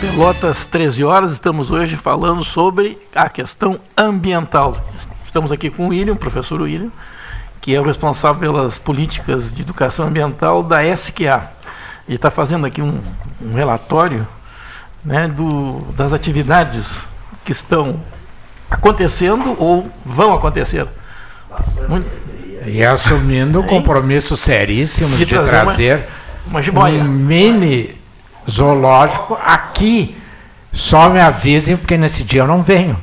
[SPEAKER 5] Pelotas, 13 horas, estamos hoje falando sobre a questão ambiental. Estamos aqui com o William, o professor William, que é o responsável pelas políticas de educação ambiental da SQA. Ele está fazendo aqui um, um relatório né, do, das atividades que estão acontecendo ou vão acontecer.
[SPEAKER 3] Muito... E assumindo um compromisso seríssimo de, de trazer, trazer
[SPEAKER 5] uma, uma
[SPEAKER 3] um mini zoológico aqui. Só me avisem, porque nesse dia eu não venho,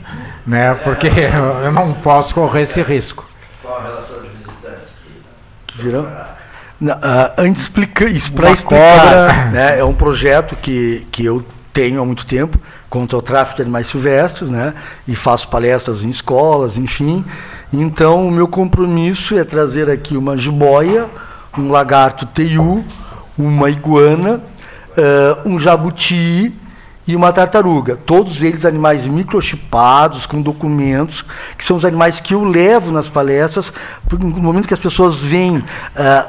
[SPEAKER 3] né? Porque eu não posso correr esse risco.
[SPEAKER 4] Qual a relação de visitantes que virão? Não, uh, antes explica, isso para explicar, né, é um projeto que, que eu tenho há muito tempo contra o tráfico de animais silvestres, né, e faço palestras em escolas, enfim. Então, o meu compromisso é trazer aqui uma jiboia, um lagarto teiu, uma iguana uh, um jabuti e uma tartaruga. Todos eles animais microchipados, com documentos, que são os animais que eu levo nas palestras, no momento que as pessoas veem uh,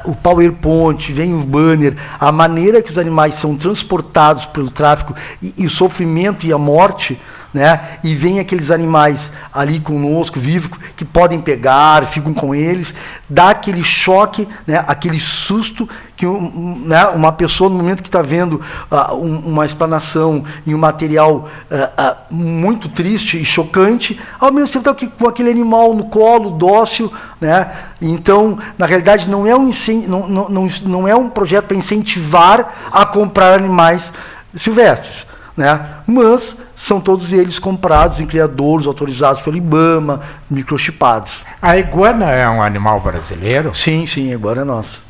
[SPEAKER 4] o PowerPoint, veem o banner, a maneira que os animais são transportados pelo tráfico e, e o sofrimento e a morte, né? E vem aqueles animais ali conosco, vivos, que podem pegar, ficam com eles, dá aquele choque, né? aquele susto que um, né? uma pessoa, no momento que está vendo uh, um, uma explanação em um material uh, uh, muito triste e chocante, ao mesmo tempo está com aquele animal no colo, dócil. Né? Então, na realidade, não é um, não, não, não, não é um projeto para incentivar a comprar animais silvestres. Né? Mas são todos eles comprados em criadouros autorizados pelo IBAMA, microchipados.
[SPEAKER 3] A iguana é um animal brasileiro?
[SPEAKER 4] Sim, sim, a iguana é nossa.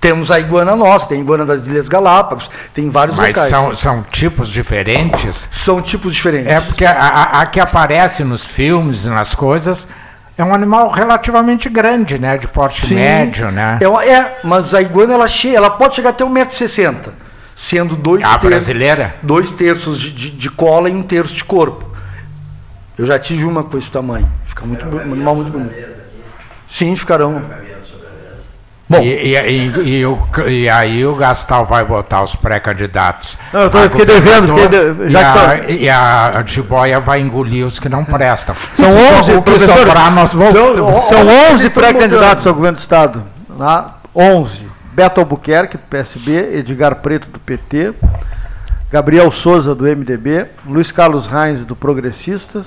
[SPEAKER 4] Temos a iguana nossa, tem a iguana das Ilhas Galápagos, tem vários
[SPEAKER 3] Mas
[SPEAKER 4] locais.
[SPEAKER 3] são, são tipos diferentes?
[SPEAKER 4] São tipos diferentes.
[SPEAKER 3] É porque a, a- a que aparece nos filmes e nas coisas é um animal relativamente grande, né? De porte
[SPEAKER 4] Sim.
[SPEAKER 3] médio, né?
[SPEAKER 4] É, é, mas a iguana ela, che ela pode chegar até 1,60m, sendo dois,
[SPEAKER 3] A
[SPEAKER 4] ter-
[SPEAKER 3] brasileira?
[SPEAKER 4] dois terços de, de- de cola e um terço de corpo. Eu já tive uma com esse tamanho. Fica muito, animal muito bonito. Sim, ficarão.
[SPEAKER 3] Bom. E, e- e- e o- e aí o Gastal vai botar os pré-candidatos.
[SPEAKER 2] Não, eu tô- eu fiquei devendo, fiquei de-
[SPEAKER 3] e,
[SPEAKER 2] já que
[SPEAKER 3] a,
[SPEAKER 2] tô-
[SPEAKER 3] e a Jiboia vai engolir os que não prestam.
[SPEAKER 2] São
[SPEAKER 3] Se
[SPEAKER 2] 11,
[SPEAKER 3] o que
[SPEAKER 2] professor,
[SPEAKER 3] sobrar, nós vamos-
[SPEAKER 2] são, são
[SPEAKER 3] Olha,
[SPEAKER 2] 11
[SPEAKER 3] eles estão
[SPEAKER 2] pré-candidatos ao governo do Estado. Lá, 11. Beto Albuquerque, do PSB, Edgar Preto, do PT, Gabriel Souza, do MDB, Luiz Carlos Reins, do Progressistas,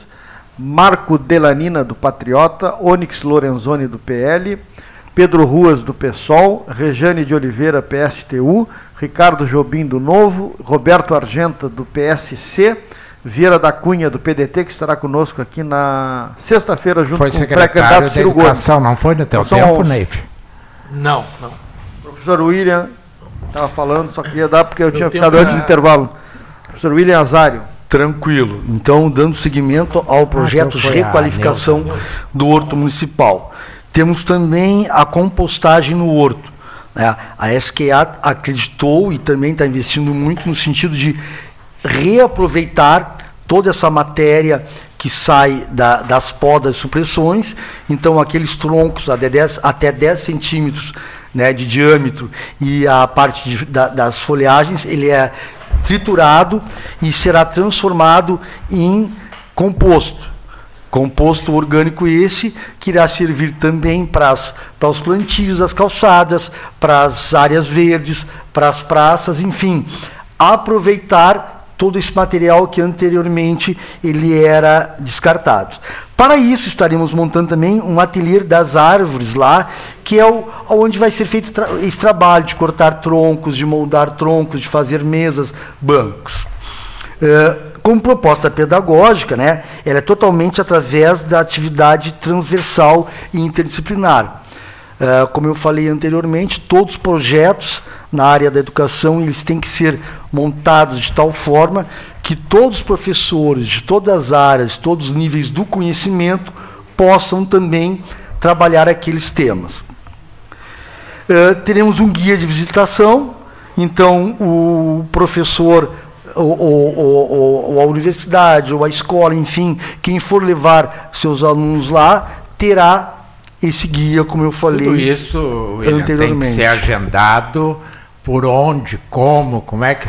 [SPEAKER 2] Marco Delanina, do Patriota, Onyx Lorenzoni, do PL, Pedro Ruas, do PSOL, Rejane de Oliveira, PSTU, Ricardo Jobim, do Novo, Roberto Argenta, do PSC, Vieira da Cunha, do PDT, que estará conosco aqui na sexta-feira, junto
[SPEAKER 3] Foi
[SPEAKER 2] com o
[SPEAKER 3] secretário
[SPEAKER 2] pré-candidato
[SPEAKER 3] da
[SPEAKER 2] Ciro Gomes.
[SPEAKER 3] Educação, não foi no teu
[SPEAKER 2] são
[SPEAKER 3] tempo,
[SPEAKER 2] 11.
[SPEAKER 3] Neif?
[SPEAKER 5] Não, não.
[SPEAKER 2] Professor William estava falando, só queria dar porque eu tinha
[SPEAKER 4] tempo
[SPEAKER 2] ficado antes do intervalo. Professor William Azário.
[SPEAKER 4] Tranquilo. Então, dando seguimento ao projeto de
[SPEAKER 2] então foi a
[SPEAKER 4] requalificação do horto municipal. Temos também a compostagem no horto. né? A SQA acreditou e também está investindo muito no sentido de reaproveitar toda essa matéria que sai da- das podas e supressões. Então, aqueles troncos até 10, até 10 centímetros né, de diâmetro e a parte de- da- das folhagens, ele é triturado e será transformado em composto. Composto orgânico esse que irá servir também para, as, os plantios das calçadas, para as áreas verdes, para as praças, enfim, aproveitar todo esse material que anteriormente ele era descartado. Para isso estaremos montando também um ateliê das árvores lá, que é o, onde vai ser feito esse trabalho de cortar troncos, de moldar troncos, de fazer mesas, bancos. Eh, como proposta pedagógica, né, ela é totalmente através da atividade transversal e interdisciplinar. Eh, como eu falei anteriormente, todos os projetos na área da educação eles têm que ser montados de tal forma que todos os professores de todas as áreas, todos os níveis do conhecimento possam também trabalhar aqueles temas. Eh, teremos um guia de visitação, então o professor, ou, ou- ou- ou a universidade, ou a escola, enfim, quem for levar seus alunos lá, terá esse guia, como eu falei
[SPEAKER 3] Tudo isso tem que ser agendado por onde, como, como é que.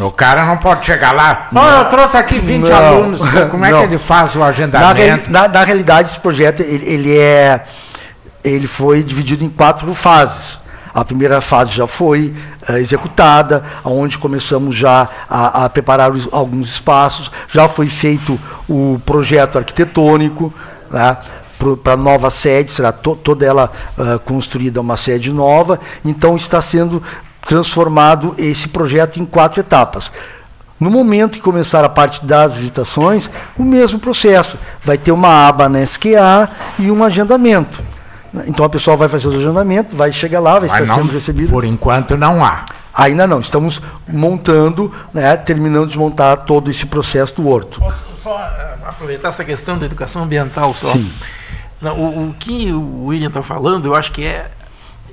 [SPEAKER 3] O cara não pode chegar lá. "Ó, eu trouxe aqui 20
[SPEAKER 4] Não.
[SPEAKER 3] alunos. Como é
[SPEAKER 4] Não.
[SPEAKER 3] que ele faz o
[SPEAKER 4] Na,
[SPEAKER 3] agendamento?
[SPEAKER 4] reali- na- na realidade, esse projeto ele, ele é, ele foi dividido em quatro fases. A primeira fase já foi eh, executada, onde começamos já a, a preparar os- alguns espaços, já foi feito o projeto arquitetônico né, para a nova sede, será to- toda ela ah, construída uma sede nova, então está sendo transformado esse projeto em quatro etapas. No momento que começar a parte das visitações, o mesmo processo. Vai ter uma aba na SQA e um agendamento. Então a pessoa vai fazer o agendamento, vai chegar lá, vai
[SPEAKER 3] Mas
[SPEAKER 4] estar
[SPEAKER 3] não-
[SPEAKER 4] sendo recebido.
[SPEAKER 3] Por enquanto não há.
[SPEAKER 4] Ainda não, estamos montando, né, terminando de montar todo esse processo do horto.
[SPEAKER 5] Posso só eh, aproveitar essa questão da educação ambiental só?
[SPEAKER 4] Sim.
[SPEAKER 5] Não, o, o que o William está falando, eu acho que é,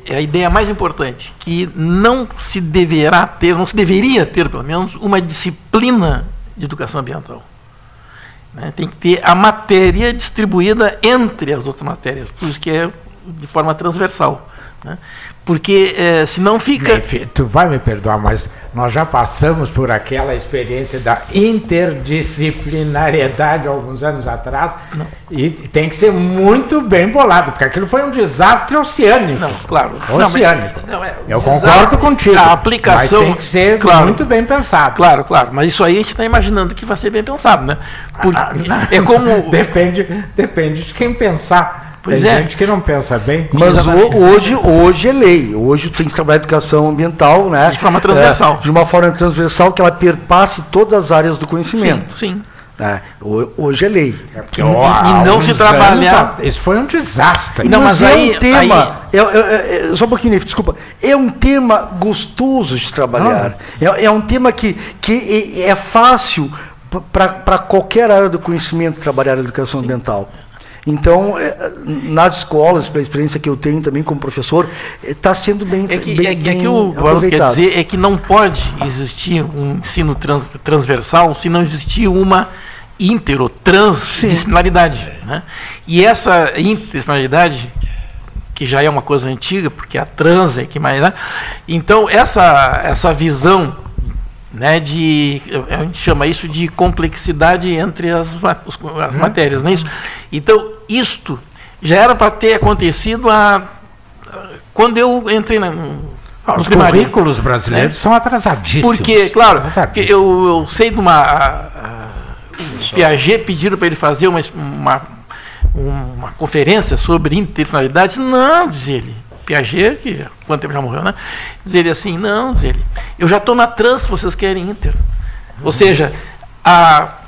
[SPEAKER 5] é a ideia mais importante, que não se deverá ter, não se deveria ter, pelo menos, uma disciplina de educação ambiental. né? Tem que ter a matéria distribuída entre as outras matérias, por isso que é de forma transversal. Né? Porque eh, senão fica.
[SPEAKER 3] Neif, tu vai me perdoar, mas nós já passamos por aquela experiência da interdisciplinariedade alguns anos atrás e tem que ser muito bem bolado, porque aquilo foi um desastre oceânico.
[SPEAKER 5] Não, claro.
[SPEAKER 3] Oceânico.
[SPEAKER 5] Não, mas- não, é,
[SPEAKER 3] Eu
[SPEAKER 5] desastre-
[SPEAKER 3] concordo contigo.
[SPEAKER 5] A aplicação.
[SPEAKER 3] Tem que ser
[SPEAKER 5] claro,
[SPEAKER 3] muito bem pensado.
[SPEAKER 5] Claro, claro. Mas isso aí a gente está imaginando que vai ser bem pensado, né? Porque é como.
[SPEAKER 3] depende, depende de quem pensar.
[SPEAKER 5] Pois
[SPEAKER 3] tem
[SPEAKER 5] é.
[SPEAKER 3] gente que não pensa bem.
[SPEAKER 4] Mas ho- hoje, hoje é lei. Hoje tem que trabalhar educação ambiental, né?
[SPEAKER 5] De forma transversal.
[SPEAKER 4] É, de uma forma transversal que ela perpasse todas as áreas do conhecimento.
[SPEAKER 5] Sim, sim.
[SPEAKER 4] É, ho- hoje é lei.
[SPEAKER 3] E- e não se trabalhar- Isso foi um desastre.
[SPEAKER 4] Não,
[SPEAKER 3] Não,
[SPEAKER 4] mas
[SPEAKER 3] mas
[SPEAKER 4] é
[SPEAKER 3] aí-
[SPEAKER 4] um tema. é- é- é- só um pouquinho, desculpa. É um tema gostoso de trabalhar. É, é um tema que, que é, é fácil para qualquer área do conhecimento trabalhar a educação ambiental. Então, é, nas escolas, pela experiência que eu tenho também como professor, está sendo bem,
[SPEAKER 5] É que,
[SPEAKER 4] bem,
[SPEAKER 5] é que- é que o Valdo quer
[SPEAKER 4] aproveitado.
[SPEAKER 5] dizer é que não pode existir um ensino trans- transversal se não existir uma intero, transdisciplinaridade. Né? E essa interdisciplinaridade, que já é uma coisa antiga, porque a trans é que mais. Né? Então, essa, essa visão né, de. A gente chama isso de complexidade entre as, as
[SPEAKER 3] Uhum.
[SPEAKER 5] matérias, não é isso? Então, isto já era para ter acontecido a, quando eu entrei na, no
[SPEAKER 3] Ah, Os
[SPEAKER 5] primário,
[SPEAKER 3] currículos brasileiros
[SPEAKER 5] né?
[SPEAKER 3] são atrasadíssimos.
[SPEAKER 5] Porque, claro, porque eu, eu sei de uma. a- a- o Piaget pediram para ele fazer uma, uma, uma conferência sobre interdisciplinaridade. Não, diz ele. Piaget, que há quanto tempo já morreu, né? Diz ele assim: não, diz ele, eu já estou na trans, vocês querem inter. Ou seja, há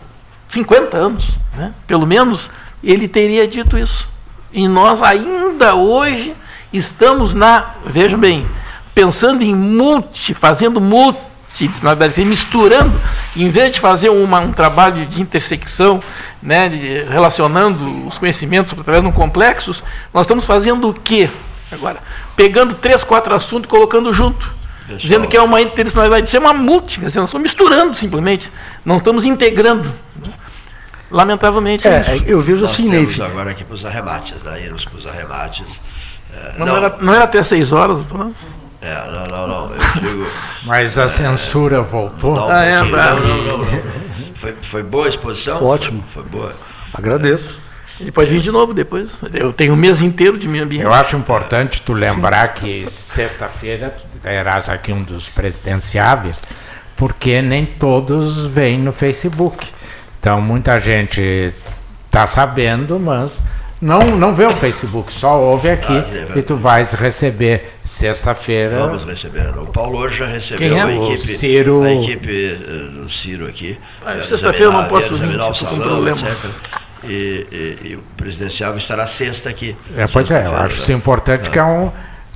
[SPEAKER 5] 50 anos, né, pelo menos, ele teria dito isso. E nós ainda hoje estamos na, vejam bem, pensando em multi, fazendo multidisciplinaridade, assim, misturando, em vez de fazer uma, um trabalho de intersecção, né, de, relacionando os conhecimentos através de um complexos, nós estamos fazendo o quê agora? Pegando três, quatro assuntos e colocando junto.
[SPEAKER 1] Pessoal.
[SPEAKER 5] Dizendo que é uma interdisciplinaridade, isso é uma dizer, nós estamos misturando simplesmente, não estamos integrando. Lamentavelmente.
[SPEAKER 4] É,
[SPEAKER 5] isso.
[SPEAKER 4] é, eu vejo
[SPEAKER 1] Nós
[SPEAKER 4] assim,
[SPEAKER 1] temos
[SPEAKER 4] Neve.
[SPEAKER 1] agora aqui para os arremates, né? irmos para os arremates. É,
[SPEAKER 5] Não, não era, não era até seis horas, doutor?
[SPEAKER 1] É, não, não, não. Eu digo,
[SPEAKER 3] Mas a censura voltou.
[SPEAKER 1] Um
[SPEAKER 5] Ah, é,
[SPEAKER 1] não, não, não, não. Foi, foi boa a exposição?
[SPEAKER 4] Ótimo.
[SPEAKER 1] Foi, foi boa.
[SPEAKER 4] Agradeço.
[SPEAKER 5] Ele pode vir de novo depois. Eu tenho um mês inteiro de meio ambiente.
[SPEAKER 3] Eu acho importante tu lembrar que sexta-feira tu terás aqui um dos presidenciáveis, porque nem todos vêm no Facebook. Então muita gente está sabendo, mas não, não vê o Facebook, só ouve aqui
[SPEAKER 1] Ah, sim, é
[SPEAKER 3] e tu vais receber sexta-feira.
[SPEAKER 1] Vamos receber. O Paulo hoje já recebeu
[SPEAKER 3] Quem é?
[SPEAKER 1] a
[SPEAKER 3] O
[SPEAKER 1] equipe,
[SPEAKER 3] Ciro-
[SPEAKER 1] a equipe eh, do Ciro aqui.
[SPEAKER 5] Ah, sexta-feira eu não
[SPEAKER 1] examinar-
[SPEAKER 5] posso vir,
[SPEAKER 1] examinar o
[SPEAKER 5] estou com
[SPEAKER 1] salão,
[SPEAKER 5] problema.
[SPEAKER 1] etc. E, e- e o presidencial estará sexta aqui.
[SPEAKER 3] É, pois é, eu acho isso importante que é um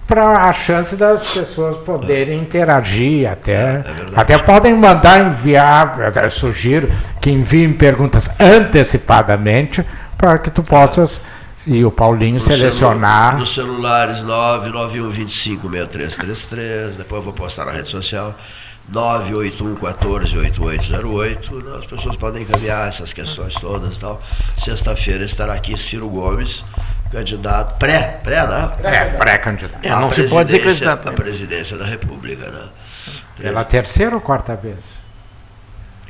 [SPEAKER 3] para a chance das pessoas poderem interagir até até podem mandar enviar eu sugiro que enviem perguntas antecipadamente para que tu possas e o Paulinho
[SPEAKER 1] No celu-
[SPEAKER 3] selecionar
[SPEAKER 1] Nos celulares 991256333, depois eu vou postar na rede social. 981148808. As pessoas podem encaminhar essas questões todas e tal. Sexta-feira estará aqui Ciro Gomes, candidato pré, pré, né?
[SPEAKER 3] É, pré-candidato.
[SPEAKER 5] É, não se pode dizer
[SPEAKER 1] presidência-
[SPEAKER 5] candidato,
[SPEAKER 1] à
[SPEAKER 5] né?
[SPEAKER 1] presidência da República, né?
[SPEAKER 3] pela terceira ou quarta vez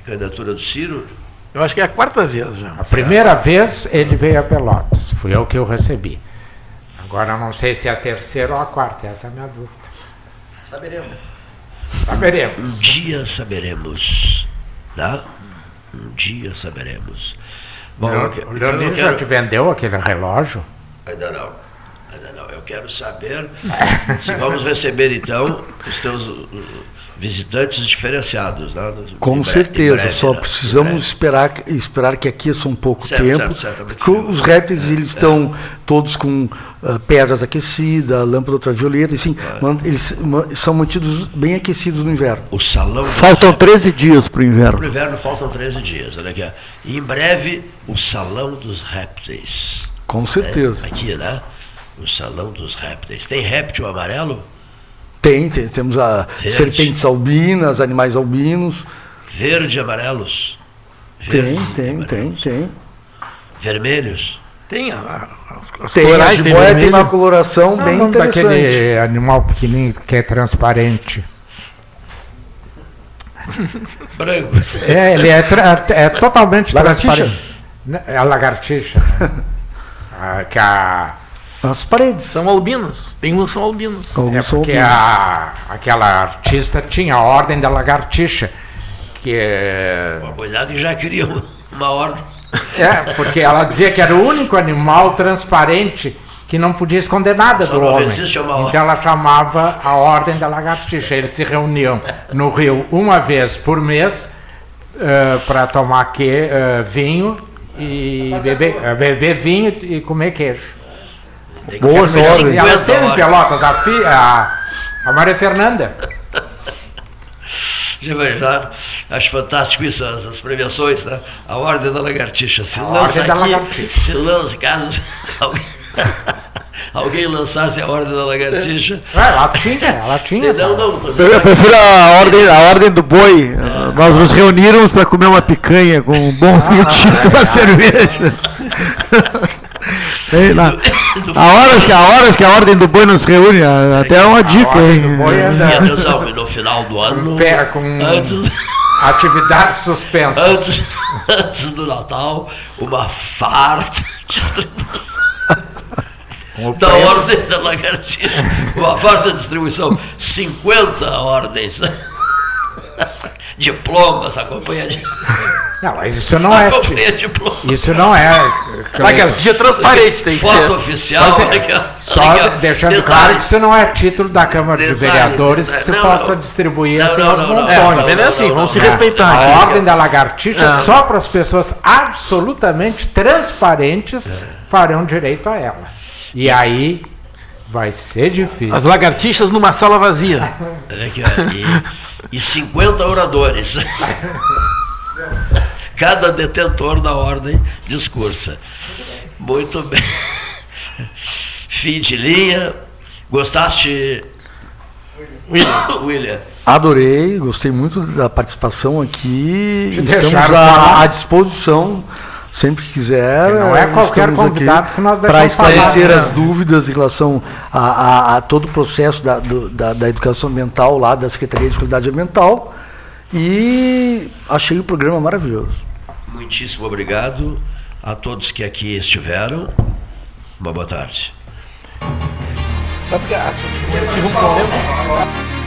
[SPEAKER 1] Candidatura do Ciro?
[SPEAKER 5] Eu acho que é a quarta vez já.
[SPEAKER 3] a primeira vez ele veio a Pelotas fui eu que eu recebi agora não sei se é a terceira ou a quarta essa é a minha dúvida
[SPEAKER 1] Saberemos.
[SPEAKER 3] Saberemos
[SPEAKER 1] Um dia saberemos. Tá? Um dia saberemos. Bom, eu,
[SPEAKER 3] o
[SPEAKER 1] então
[SPEAKER 3] Leonir já
[SPEAKER 1] quero-
[SPEAKER 3] te vendeu aquele relógio
[SPEAKER 1] Ainda não. Ainda não. Eu quero saber se vamos receber, então, os teus visitantes diferenciados. Né?
[SPEAKER 4] Com
[SPEAKER 1] breve-
[SPEAKER 4] certeza,
[SPEAKER 1] breve,
[SPEAKER 4] só
[SPEAKER 1] né?
[SPEAKER 4] precisamos esperar, esperar que aqueça um pouco
[SPEAKER 1] Certo,
[SPEAKER 4] tempo.
[SPEAKER 1] certo, certo, é
[SPEAKER 4] porque os répteis eles estão todos com ah, pedras aquecidas, lâmpada ultravioleta, assim, man- eles são mantidos bem aquecidos no inverno.
[SPEAKER 1] O salão
[SPEAKER 2] Faltam 13 dias para o
[SPEAKER 1] Para o
[SPEAKER 2] inverno.
[SPEAKER 1] inverno faltam 13 dias. Olha aqui. E em breve, o Salão dos Répteis.
[SPEAKER 4] Com certeza.
[SPEAKER 1] É, aqui, né? O Salão dos Répteis. Tem réptil amarelo?
[SPEAKER 4] Tem, tem- temos a
[SPEAKER 1] Verde.
[SPEAKER 4] serpentes albinas, animais albinos.
[SPEAKER 1] Verde e amarelos?
[SPEAKER 4] Tem,
[SPEAKER 1] Verdes e
[SPEAKER 4] tem,
[SPEAKER 1] amarelos.
[SPEAKER 4] tem, tem.
[SPEAKER 1] Vermelhos?
[SPEAKER 5] Tem a, a, as,
[SPEAKER 4] Tem, a
[SPEAKER 5] corais de
[SPEAKER 4] jiboia tem
[SPEAKER 5] vermelho.
[SPEAKER 4] uma coloração
[SPEAKER 3] Ah,
[SPEAKER 4] bem
[SPEAKER 3] não,
[SPEAKER 4] interessante.
[SPEAKER 3] daquele animal pequenininho que é transparente.
[SPEAKER 1] Branco.
[SPEAKER 3] É, ele é, tra- é totalmente
[SPEAKER 4] Lagartixa?
[SPEAKER 3] transparente. Né, É a lagartixa. né? Ah, que a,
[SPEAKER 4] As paredes.
[SPEAKER 5] São albinos. Tem uns são albinos.
[SPEAKER 4] Alguns
[SPEAKER 3] é
[SPEAKER 4] são
[SPEAKER 3] porque
[SPEAKER 4] albinos.
[SPEAKER 3] a, aquela artista tinha a ordem da lagartixa. Que é,
[SPEAKER 1] Cuidado que já queriam uma ordem.
[SPEAKER 3] é, porque ela dizia que era o único animal transparente que não podia esconder nada
[SPEAKER 1] Só
[SPEAKER 3] do homem. Então ela chamava a ordem da lagartixa. Eles se reuniam no rio uma vez por mês para tomar que, eh, vinho e beber, eh, beber vinho e comer queijo. Boas ordens.
[SPEAKER 1] 50
[SPEAKER 3] Elas têm em
[SPEAKER 1] horas.
[SPEAKER 3] Pelotas, a, fi- a, a Maria Fernanda.
[SPEAKER 1] Já imaginaram? Acho fantástico isso, as, as premiações, né? A Ordem da Lagartixa. Se
[SPEAKER 3] A
[SPEAKER 1] lança aqui,
[SPEAKER 3] Lagartixa.
[SPEAKER 1] se lança, caso alguém, alguém lançasse a Ordem da Lagartixa.
[SPEAKER 3] Ah, ela tinha, ela tinha.
[SPEAKER 1] Não, não, tô dizendo
[SPEAKER 2] Eu prefiro a ordem, a ordem do boi. Nós nos reunirmos para comer uma picanha com um bom vinho tinto e uma cerveja. Sei lá. Há horas, que, há horas que a ordem do boi não se reúne, a- até é uma dica, hein?
[SPEAKER 1] E atenção, e no final do ano,
[SPEAKER 3] Pé com
[SPEAKER 1] antes,
[SPEAKER 3] atividades suspensas.
[SPEAKER 1] antes, antes do Natal, uma farta distribuição. Da
[SPEAKER 3] preço.
[SPEAKER 1] ordem da lagartixa, uma farta distribuição, 50 ordens, diplomas, acompanha de.
[SPEAKER 3] Não, mas isso não é.
[SPEAKER 1] Diploma.
[SPEAKER 3] Isso não é.
[SPEAKER 5] Lagartixa transparente, tem que
[SPEAKER 1] Foto
[SPEAKER 5] ser.
[SPEAKER 1] oficial,
[SPEAKER 3] Mas é-. Só
[SPEAKER 1] ó.
[SPEAKER 3] deixando
[SPEAKER 1] Detalhe.
[SPEAKER 3] claro que isso não é título da Câmara de
[SPEAKER 1] Detalhe,
[SPEAKER 3] Vereadores
[SPEAKER 1] detalhe.
[SPEAKER 3] que se
[SPEAKER 1] Não,
[SPEAKER 3] possa
[SPEAKER 1] não.
[SPEAKER 3] distribuir
[SPEAKER 1] Não,
[SPEAKER 3] assim
[SPEAKER 1] não,
[SPEAKER 3] aos
[SPEAKER 1] não,
[SPEAKER 3] montões.
[SPEAKER 1] É, é assim, vamos se respeitar
[SPEAKER 3] A
[SPEAKER 5] aqui.
[SPEAKER 3] ordem da lagartixa
[SPEAKER 5] É.
[SPEAKER 3] só para as pessoas absolutamente transparentes farão direito a ela. E aí vai ser difícil.
[SPEAKER 5] As lagartixas numa sala vazia.
[SPEAKER 1] E, e 50 oradores. Cada detentor da ordem discursa. Muito bem. Fim de linha. Gostaste, William?
[SPEAKER 4] Adorei, gostei muito da participação aqui.
[SPEAKER 3] Te
[SPEAKER 4] Estamos à, à disposição sempre que quiser.
[SPEAKER 3] Não é qualquer
[SPEAKER 4] Estamos
[SPEAKER 3] convidado
[SPEAKER 4] aqui
[SPEAKER 3] que nós
[SPEAKER 4] Para esclarecer
[SPEAKER 3] falar,
[SPEAKER 4] as
[SPEAKER 3] né?
[SPEAKER 4] dúvidas em relação a, a- a todo o processo da, do- da, da educação ambiental lá da Secretaria de Qualidade Ambiental. E achei o programa maravilhoso.
[SPEAKER 1] Muitíssimo obrigado a todos que aqui estiveram. Uma boa tarde.
[SPEAKER 5] Sabe que eu tive um problema.